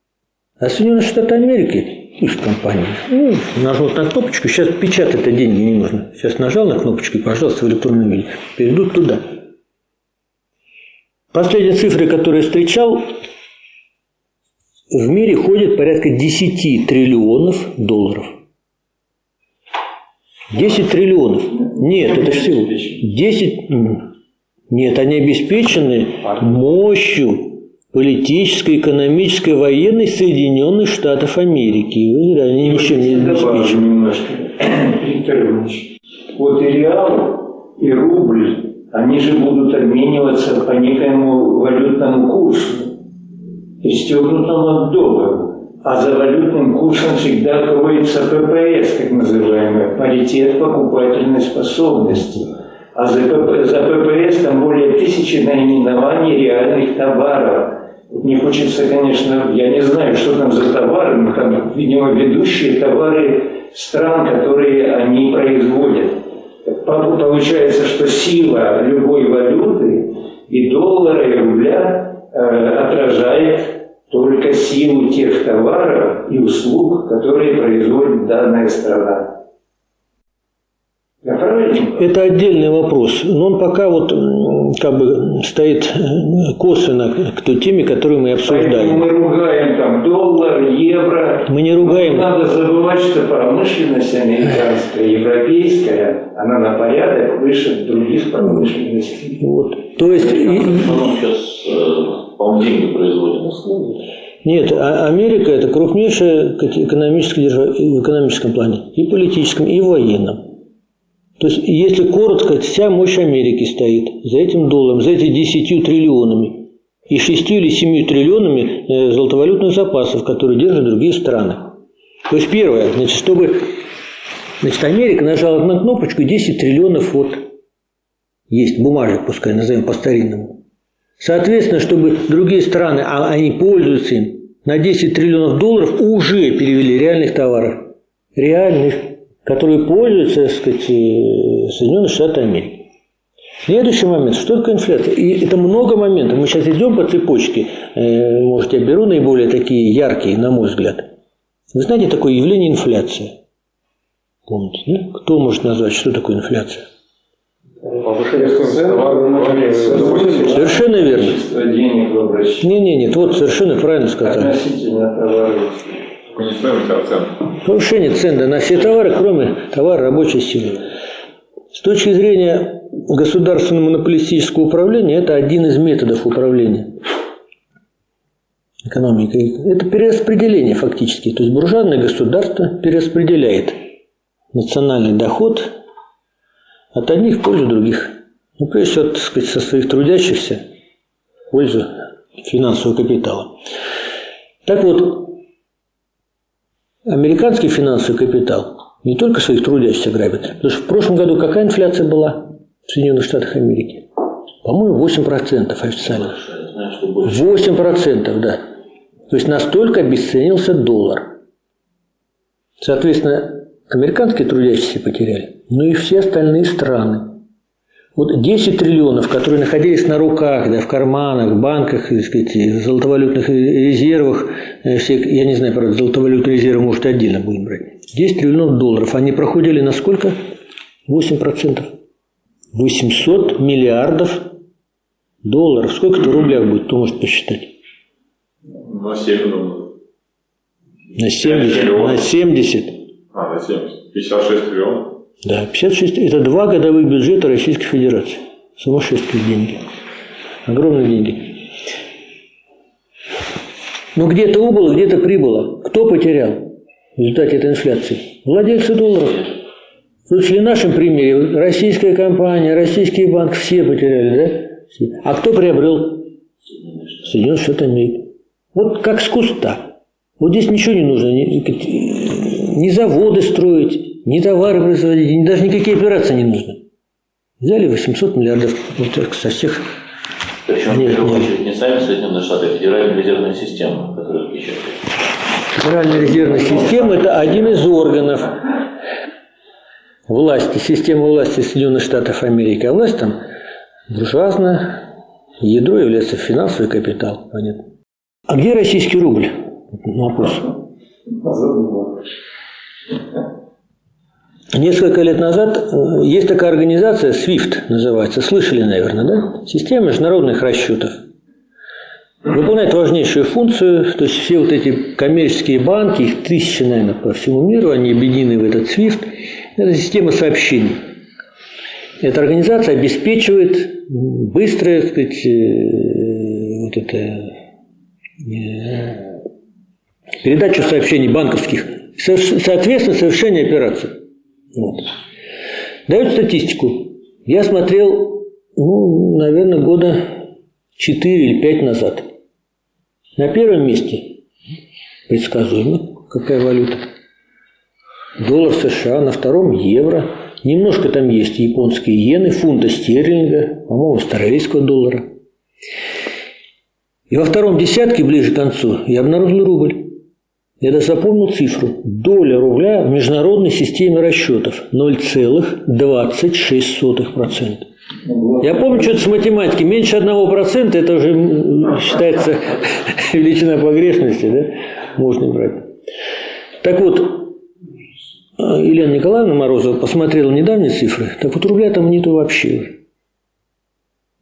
А Соединенные Штаты Америки, пусть компания, ну, нажмут на кнопочку, сейчас печатать это деньги не нужно. Сейчас нажал на кнопочку и, пожалуйста, в электронном виде. Перейдут туда. Последние цифры, которые я встречал, в мире ходит порядка 10 триллионов долларов. 10 триллионов. Нет, это всего. 10... м, Нет, они обеспечены мощью политической, экономической, военной Соединенных Штатов Америки. Вы зря, они ничем не Добавлю обеспечены. Вот и реал, и рубль, они же будут обмениваться по некоему валютному курсу, пристегнутому к доллару. А за валютным курсом всегда кроется ППС, так называемый, паритет покупательной способности. А за, ПП за ППС там более тысячи наименований реальных товаров. Мне хочется, конечно, я не знаю, что там за товары, но там, видимо, ведущие товары стран, которые они производят. По- Получается, что сила любой валюты и доллара, и рубля э, отражает только силу тех товаров и услуг, которые производит данная страна. Это отдельный вопрос, но он пока вот как бы стоит э, косвенно к той теме, которую мы Поэтому обсуждаем. мы ругаем там доллар, евро. Мы не ругаем. Но Надо забывать, что промышленность американская, европейская, она на порядок выше других промышленностей. Вот. То есть, и- сейчас, э, по-моему, деньги производит. нет, а- Америка это крупнейшая экономическая держава в экономическом плане, и политическом, и военном. То есть, если коротко, вся мощь Америки стоит за этим долларом, за этими 10 триллионами и 6 или 7 триллионами э, золотовалютных запасов, которые держат другие страны. То есть, первое, значит, чтобы значит, Америка нажала на кнопочку 10 триллионов вот есть бумажек, пускай назовем по-старинному. Соответственно, чтобы другие страны, а они пользуются им, на 10 триллионов долларов уже перевели реальных товаров. Реальных, которые пользуются, так сказать, Соединенные Штаты Америки. Следующий момент. Что такое инфляция? И это много моментов. Мы сейчас идем по цепочке. Э, Может, я беру наиболее такие яркие, на мой взгляд. Вы знаете такое явление инфляция? Помните, да? Кто может назвать, что такое инфляция? Повышение цен, Совершенно верно. Денег обращении. Не-не, нет, вот совершенно правильно сказали. Относительно товаров. Только не а цен. Повышение цен да, на все товары, кроме товара рабочей силы. С точки зрения государственного монополистического управления, это один из методов управления экономикой. Это перераспределение фактически. То есть буржуазное государство перераспределяет национальный доход от одних в пользу других. Ну, прежде всего, так сказать, со своих трудящихся в пользу финансового капитала. Так вот, американский финансовый капитал не только своих трудящихся грабит. Потому что в прошлом году какая инфляция была в Соединенных Штатах Америки? По-моему, 8% официально. Я знаю, что больше. 8%, да. То есть настолько обесценился доллар. Соответственно, американские трудящиеся потеряли, но и все остальные страны. Вот 10 триллионов, которые находились на руках, да, в карманах, в банках, так сказать, в золотовалютных резервах, э, все, я не знаю, правда, золотовалютные резервы, может, отдельно будем брать. 10 триллионов долларов, они проходили на сколько? 8%. 800 миллиардов долларов. Сколько это в рублях будет, кто может посчитать? На 7, думаю. На 70. На 70. А, на 70. 56 триллионов. Да, 56 – это два годовых бюджета Российской Федерации. Сумасшедшие деньги. Огромные деньги. Но где-то убыло, где-то прибыло. Кто потерял в результате этой инфляции? Владельцы долларов. В случае в нашем примере российская компания, российский банк, все потеряли, да? А кто приобрел? Соединенные Штаты Америки. Вот как с куста. Вот здесь ничего не нужно. Ни, ни заводы строить, ни товары производить, ни, даже никакие операции не нужны. Взяли 800 миллиардов вот так со всех Причем, в Нет, первую нет. очередь, не сами Соединенные Штаты, а Федеральная резервная система, которая печатает. Федеральная резервная система – это один из органов власти, системы власти Соединенных Штатов Америки. А власть там буржуазная, ядро является финансовый капитал. Понятно. А где российский рубль? Вопрос. Несколько лет назад э, есть такая организация, SWIFT называется, слышали, наверное, да? Система международных расчетов. Выполняет важнейшую функцию, то есть все вот эти коммерческие банки, их тысячи, наверное, по всему миру, они объединены в этот SWIFT, это система сообщений. Эта организация обеспечивает быстрое, так сказать, э, вот это, э, передачу сообщений банковских, со- соответственно, совершение операций. Вот. Дают статистику. Я смотрел, ну, наверное, года 4 или 5 назад. На первом месте, предсказуемо, какая валюта. Доллар США, на втором евро. Немножко там есть японские иены, фунта стерлинга, по-моему, австралийского доллара. И во втором десятке, ближе к концу, я обнаружил рубль. Я даже запомнил цифру. Доля рубля в международной системе расчетов 0,26%. Я помню что-то с математики. Меньше 1% это уже считается величина погрешности, да? Можно брать. Так вот, э, Елена Николаевна Морозова посмотрела недавние цифры. Так вот, рубля там нету вообще.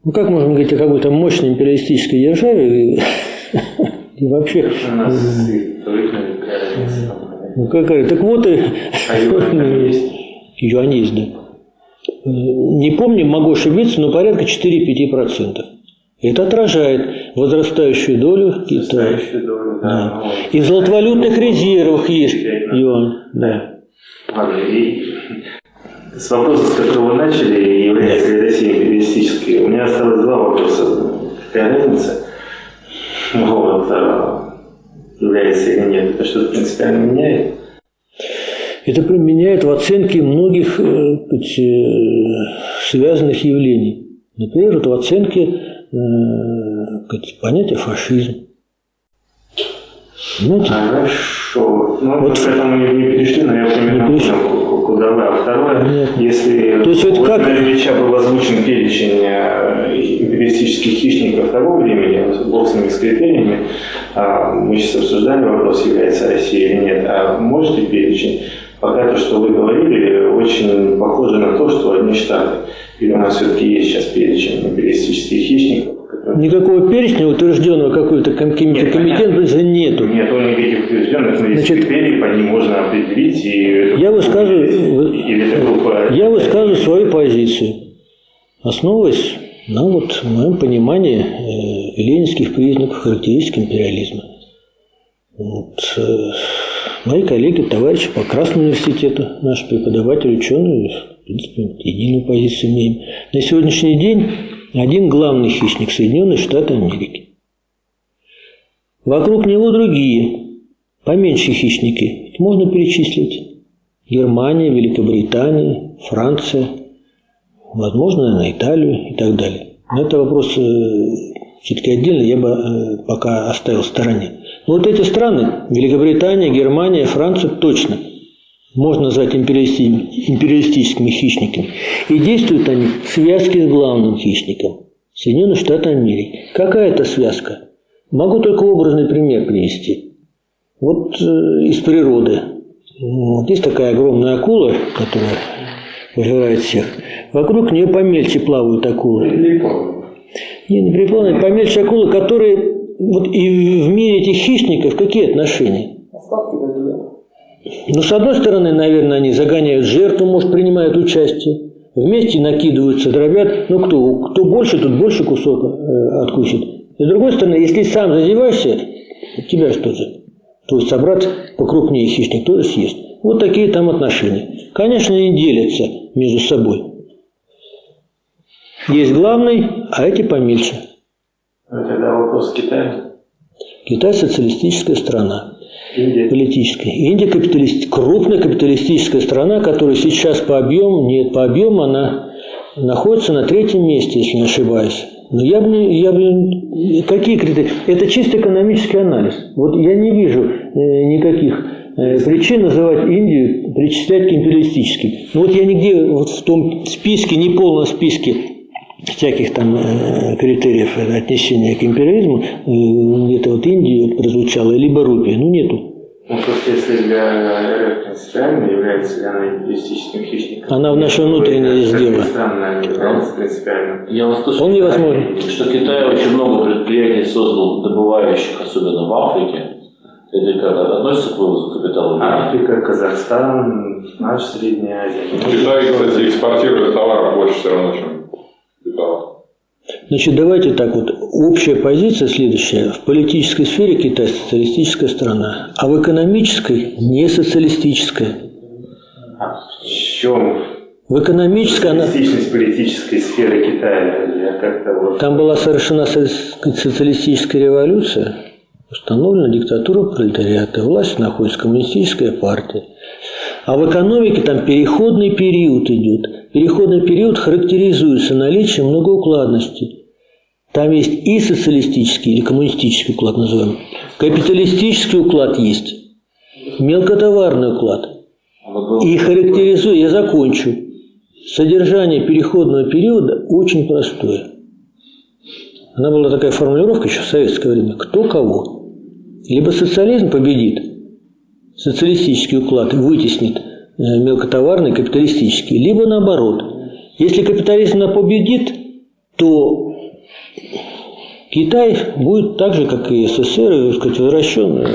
Ну, как можно говорить о какой-то мощной империалистической державе и вообще... Ну, какая? Так вот и... А юань есть. Юань есть, да. Э, Не помню, могу ошибиться, но порядка 4-5%. Это отражает возрастающую долю Китая. Долю, да. Да. И в золотовалютных резервах есть юань. Да. Ладно, и с вопроса, с которого вы начали, является ли Россия империалистической, у меня осталось два вопроса. Какая разница? Вот, а, является или нет? Это что-то принципиально меняет? Это применяет в оценке многих э, сказать, э, связанных явлений. Например, вот в оценке э, понятия фашизм. Понимаете? Хорошо. Ну, Вот. вот к этому не, не перешли, но я Не перешли. Вы. А второе, Понятно. если То есть вот как- на Ильича был озвучен перечень э, империалистических хищников того времени, вот бог с критериями, а, мы сейчас обсуждали вопрос, является Россия или нет, а можете перечень? Пока то, что вы говорили, очень похоже на то, что одни штаты. Или у нас все-таки есть сейчас перечень империалистических хищников, Никакого перечня утвержденного какой-то каким-то комитетом нету. Нет, он никаких утвержденных, но есть Значит, критерии, по ним можно определить. И Я высказываю- или- это группа... Я высказываю свою позицию, основываясь на вот моем понимании э, ленинских признаков характеристик империализма. Вот, э, мои коллеги, товарищи по Красному университету, наши преподаватели, ученые, в принципе, единую позицию имеем. На сегодняшний день один главный хищник – Соединенные Штаты Америки. Вокруг него другие, поменьше хищники. Можно перечислить. Германия, Великобритания, Франция, возможно, на Италию и так далее. Но это вопрос все-таки отдельно я бы э, пока оставил в стороне. Но вот эти страны, Великобритания, Германия, Франция, точно можно назвать империалисти- империалистическими хищниками. И действуют они в связке с главным хищником – Соединенные Штаты Америки. Какая это связка? Могу только образный пример привести. Вот э, из природы. Вот есть такая огромная акула, которая пожирает всех. Вокруг нее помельче плавают акулы. Не, не припомню, помельче акулы, которые вот и в мире этих хищников какие отношения? Остатки дадут. Ну, с одной стороны, наверное, они загоняют жертву, может, принимают участие. Вместе накидываются, дробят. Ну, кто, кто больше, тут больше кусок э, откусит. И с другой стороны, если сам зазеваешься, тебя что же? Твой собрат покрупнее хищник тоже съест. Вот такие там отношения. Конечно, они делятся между собой. Есть главный, а эти помельче. Ну, Тогда вопрос Китая. Китай социалистическая страна. Индия. политическая. Индия капиталист, крупная капиталистическая страна, которая сейчас по объему, нет, по объему она находится на третьем месте, если не ошибаюсь. Но я бы, не- я бы, какие критерии? Это чисто экономический анализ. Вот я не вижу э, никаких э, причин называть Индию, причислять к империалистическим. Ну вот я нигде вот в том списке, неполном списке всяких там э, критериев отнесения к империализму, э, где-то вот Индия вот прозвучала, либо Рупия, ну нету. Ну, просто если для РФ принципиально, является ли она империалистическим хищником? Она в наше внутреннее дело. Странно, не является принципиально. Я Вполне возможно. что Китай очень много предприятий создал, добывающих, особенно в Африке. Это как относится к вывозу капитала? Африка, Казахстан, наша Средняя Азия. Китай, кстати, экспортирует товаров больше все равно, чем. Значит, давайте так вот. Общая позиция следующая. В политической сфере Китай социалистическая страна, а в экономической не социалистическая. А в чем В экономической она... политической сферы Китая? Как-то вот... Там была совершена со- социалистическая революция, установлена диктатура пролетариата, власть находится коммунистическая партия. А в экономике там переходный период идет. Переходный период характеризуется наличием многоукладности. Там есть и социалистический или коммунистический уклад называем, капиталистический уклад есть, мелкотоварный уклад. И характеризую, я закончу. Содержание переходного периода очень простое. Она была такая формулировка еще в советское время. Кто кого. Либо социализм победит, социалистический уклад вытеснит мелкотоварный, капиталистический, либо наоборот. Если капитализм победит, то Китай будет так же, как и СССР, сказать, возвращен э,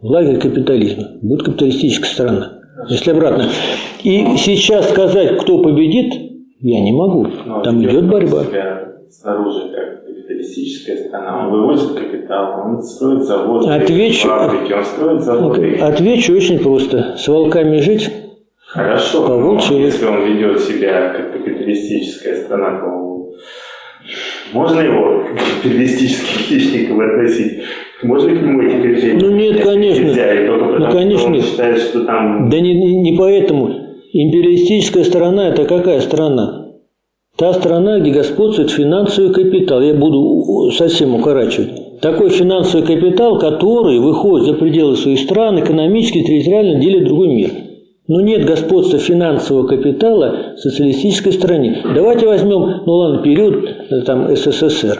в лагерь капитализма. Будет капиталистическая страна. Если обратно. И сейчас сказать, кто победит, я не могу. Ну, Там ведет идет борьба. снаружи как капиталистическая страна. Он вывозит капитал, он строит заводы Отвечу. в Африке, он строит заводы. Отвечу очень просто. С волками жить Хорошо, По но волчьи. если он ведет себя как капиталистическая страна, то можно его к капиталистическим хищникам относить? Можно к нему эти критерии? Ну, нет, конечно. Нельзя, и только Ну, потому, конечно, что он считает, что там... Да не, не- не поэтому. Империалистическая страна – это какая страна? Та страна, где господствует финансовый капитал. Я буду совсем укорачивать. такой финансовый капитал, который выходит за пределы своих стран, экономически, территориально делит другой мир. Но нет господства финансового капитала в социалистической стране. Давайте возьмем, ну ладно, период э, там, СССР,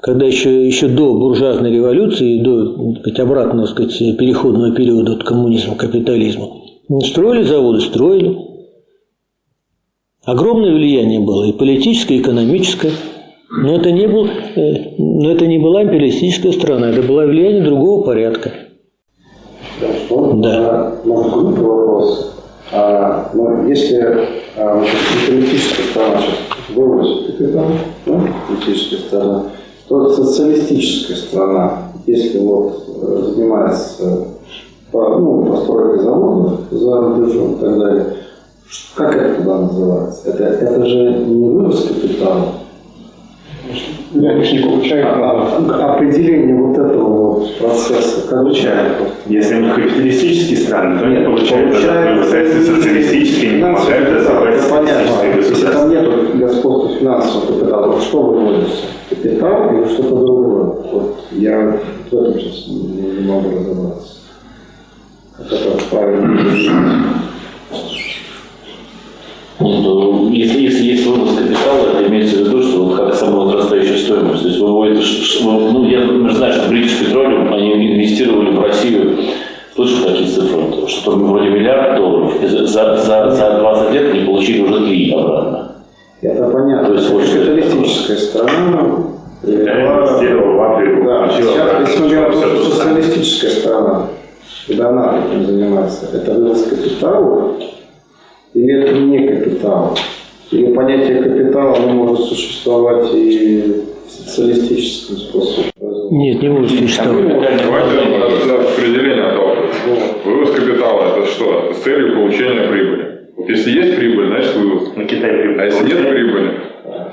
когда еще, еще до буржуазной революции, до сказать, обратного сказать, переходного периода от коммунизма к капитализму. Строили заводы, строили. Огромное влияние было и политическое, и экономическое. Но это не, был, э, но это не была империалистическая страна, это было влияние другого порядка. Да. Может, глупый вопрос. А, но если а, вот капиталистическая страна сейчас вывозит капитал, да, капиталистическая страна, то социалистическая страна, если вот э, занимается по, ну, постройкой заводов за рубежом и так далее, как это туда называется? Это, это же не вывоз капитала, они же не получают а, надо. а- определение вот этого вот процесса, как Получают. Если они капиталистические страны, то они получают Получают. это если социалистические, не помогают, понятно. социалистические Если там государства. нет господства финансового капитала, то что выводится? Капитал или что-то другое? Вот я в этом сейчас не, могу разобраться. Как это правильно? Нет, ну, если, если есть вывоз капитала, это имеется в виду, что вот как самовозрастающая стоимость. То есть выводится, ш- ш- ну, я же знаю, что British Petroleum, они инвестировали в Россию, слышал такие цифры, что вроде миллиард долларов, и за, за, за, за 20 лет они получили уже 3 обратно. Это понятно. То есть вот что это Капиталистическая страна. Я инвестировал в Африку, Да, сейчас, если мы говорим о то же самое. социалистическая страна, когда она этим занимается, это вывоз капитала или это не капитал? Или понятие капитала оно может существовать и в социалистическом способе? Нет, не может существовать. Давайте от- от определение отталкиваться. Вывоз капитала – это что? Это с целью получения прибыли. Вот если есть прибыль, значит вывоз. На Китай прибыль А если нет прибыли,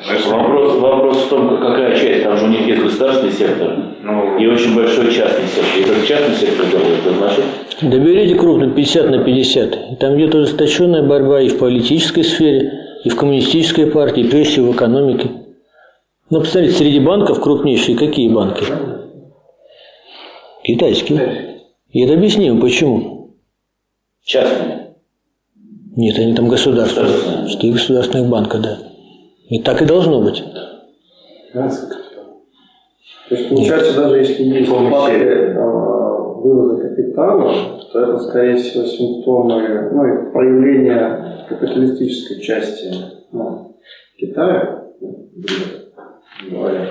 значит Вопрос, вопрос в том, какая часть, там же у них есть государственный сектор Ну, и очень большой частный сектор. И этот частный сектор делает, это значит, Доберите крупно 50 на 50. И Там идет ожесточенная борьба и в политической сфере, и в коммунистической партии, и прежде всего в экономике. Ну, посмотрите, среди банков крупнейшие какие банки? Китайские. И это объяснимо, почему. частные. Нет, они там государственные. Государственные. Четыре государственных банка, да. И так и должно быть. То есть получается, даже если есть вывода капитала, то это, скорее всего, симптомы, ну, и проявления капиталистической части ну, Китая, ну, говоря.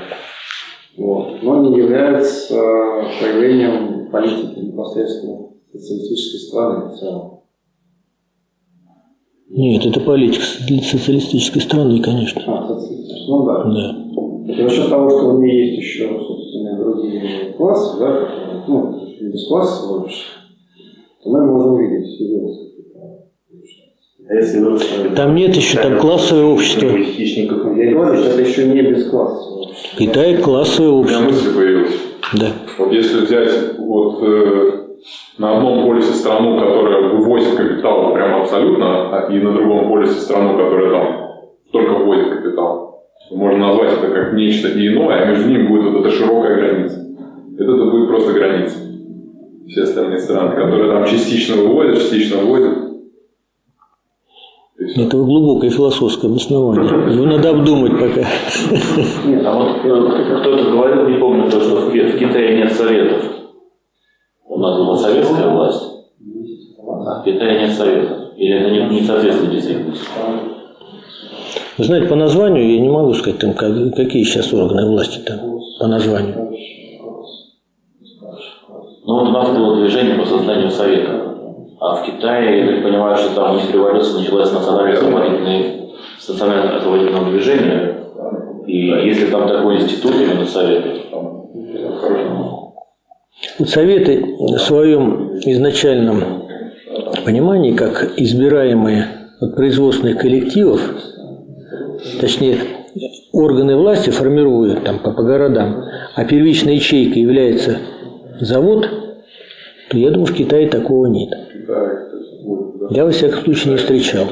Вот. Но не является э, проявлением политики непосредственно социалистической страны в целом. Нет, это политика для социалистической страны, конечно. А, социалистической, ну да. Да. И за счет того, что у нее есть еще, собственно, другие классы, да, которые, ну, бесклассовое общество, то мы можем видеть и вывоз капитала. а если вы... Там нет еще, там классовое общество. Хищников. Говорю, что это еще не бесклассовое общество. Китай классовое у меня общество. мысль появилась. Да. Вот если взять вот э, на одном полюсе страну, которая вывозит капитал прям абсолютно, а- и на другом полюсе страну, которая там только вводит капитал, то можно назвать это как нечто иное, а между ними будет вот эта широкая граница. Это будет просто граница. Все остальные страны, которые там частично выводят, частично вводят. Это глубокое философское обоснование. Его надо обдумать пока. А вот э, кто-то говорил, не помню, то, что в Китае нет советов. У нас была советская власть, а в Китае нет советов. Или это не, не соответствует действительности? Вы знаете, по названию я не могу сказать, там, как- какие сейчас органы власти там по названию. Ну, вот у нас было движение по созданию совета. А в Китае, я так понимаю, что там у них революция началась с национально-освободительного движения. И если там такой институт именно совета, Вот Советы в своем изначальном понимании, как избираемые от производственных коллективов, точнее, органы власти формируют там по, по городам, а первичной ячейкой является завод, то я думаю, в Китае такого нет. Я, во всяком случае, не встречал.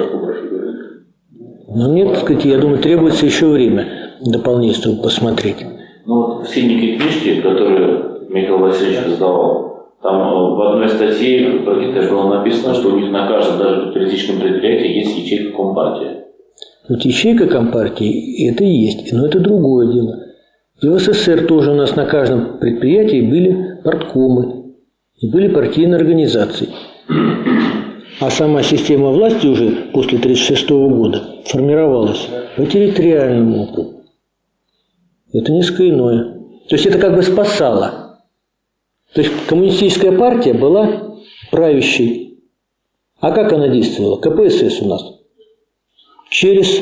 Но мне, так сказать, я думаю, требуется еще время дополнительно посмотреть. Ну вот все некие книжки, которые Михаил Васильевич раздавал, там э, в одной статье про Китай было написано, что у них на каждом даже капиталистическом предприятии есть ячейка Компартии. Вот ячейка Компартии – это и есть, но это другое дело. И в СССР тоже у нас на каждом предприятии были порткомы и были партийные организации. А сама система власти уже после 1936 года формировалась по территориальному округу. Это несколько иное. То есть это как бы спасало. То есть коммунистическая партия была правящей. А как она действовала? КПСС у нас. Через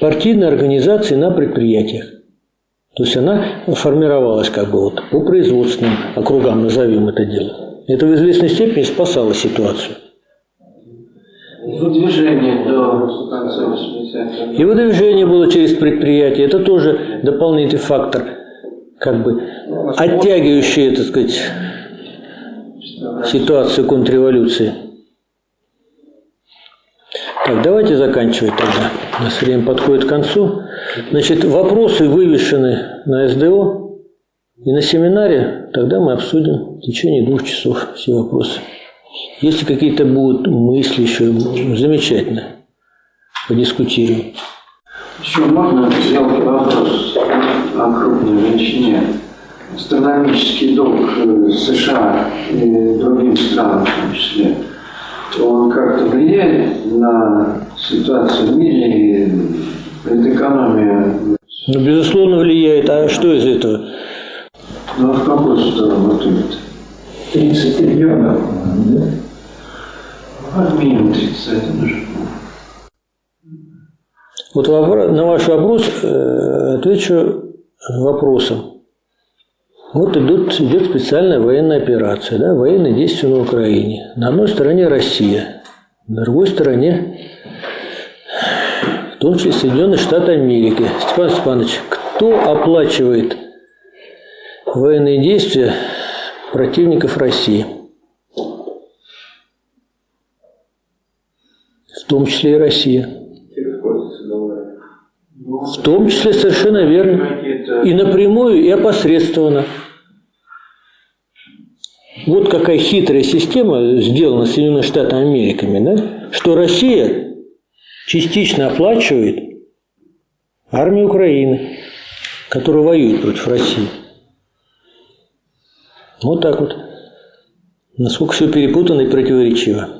партийные организации на предприятиях. То есть она формировалась как бы вот по производственным округам, назовем это дело. Это в известной степени спасало ситуацию. Выдвижение до конца 80-х. И выдвижение было через предприятие. Это тоже дополнительный фактор, как бы оттягивающий, так сказать, ситуацию контрреволюции. Так, давайте заканчивать тогда. У нас время подходит к концу. Значит, вопросы вывешены на СДО и на семинаре. Тогда мы обсудим в течение двух часов все вопросы. Если какие-то будут мысли еще, замечательно. Подискутируем. Еще можно сделать вопрос о крупной величине. Астрономический долг э, США и другим странам в том числе, он как-то влияет на ситуацию в мире и экономия, Ну, безусловно, влияет. А что из этого? ну, в какую сторону идет? 30 триллионов, да? Как минимум 31 уже. Вот на ваш вопрос э, отвечу вопросом. Вот идут, идет специальная военная операция, да, военные действия на Украине. На одной стороне Россия, на другой стороне, в том числе Соединенные Штаты Америки. Степан Степанович, кто оплачивает военные действия противников России? В том числе и Россия. В том числе совершенно верно. И напрямую, и опосредственно. Вот какая хитрая система сделана Соединенными Штатами Америками, да? что Россия частично оплачивает армию Украины, которая воюет против России. Вот так вот. Насколько все перепутано и противоречиво.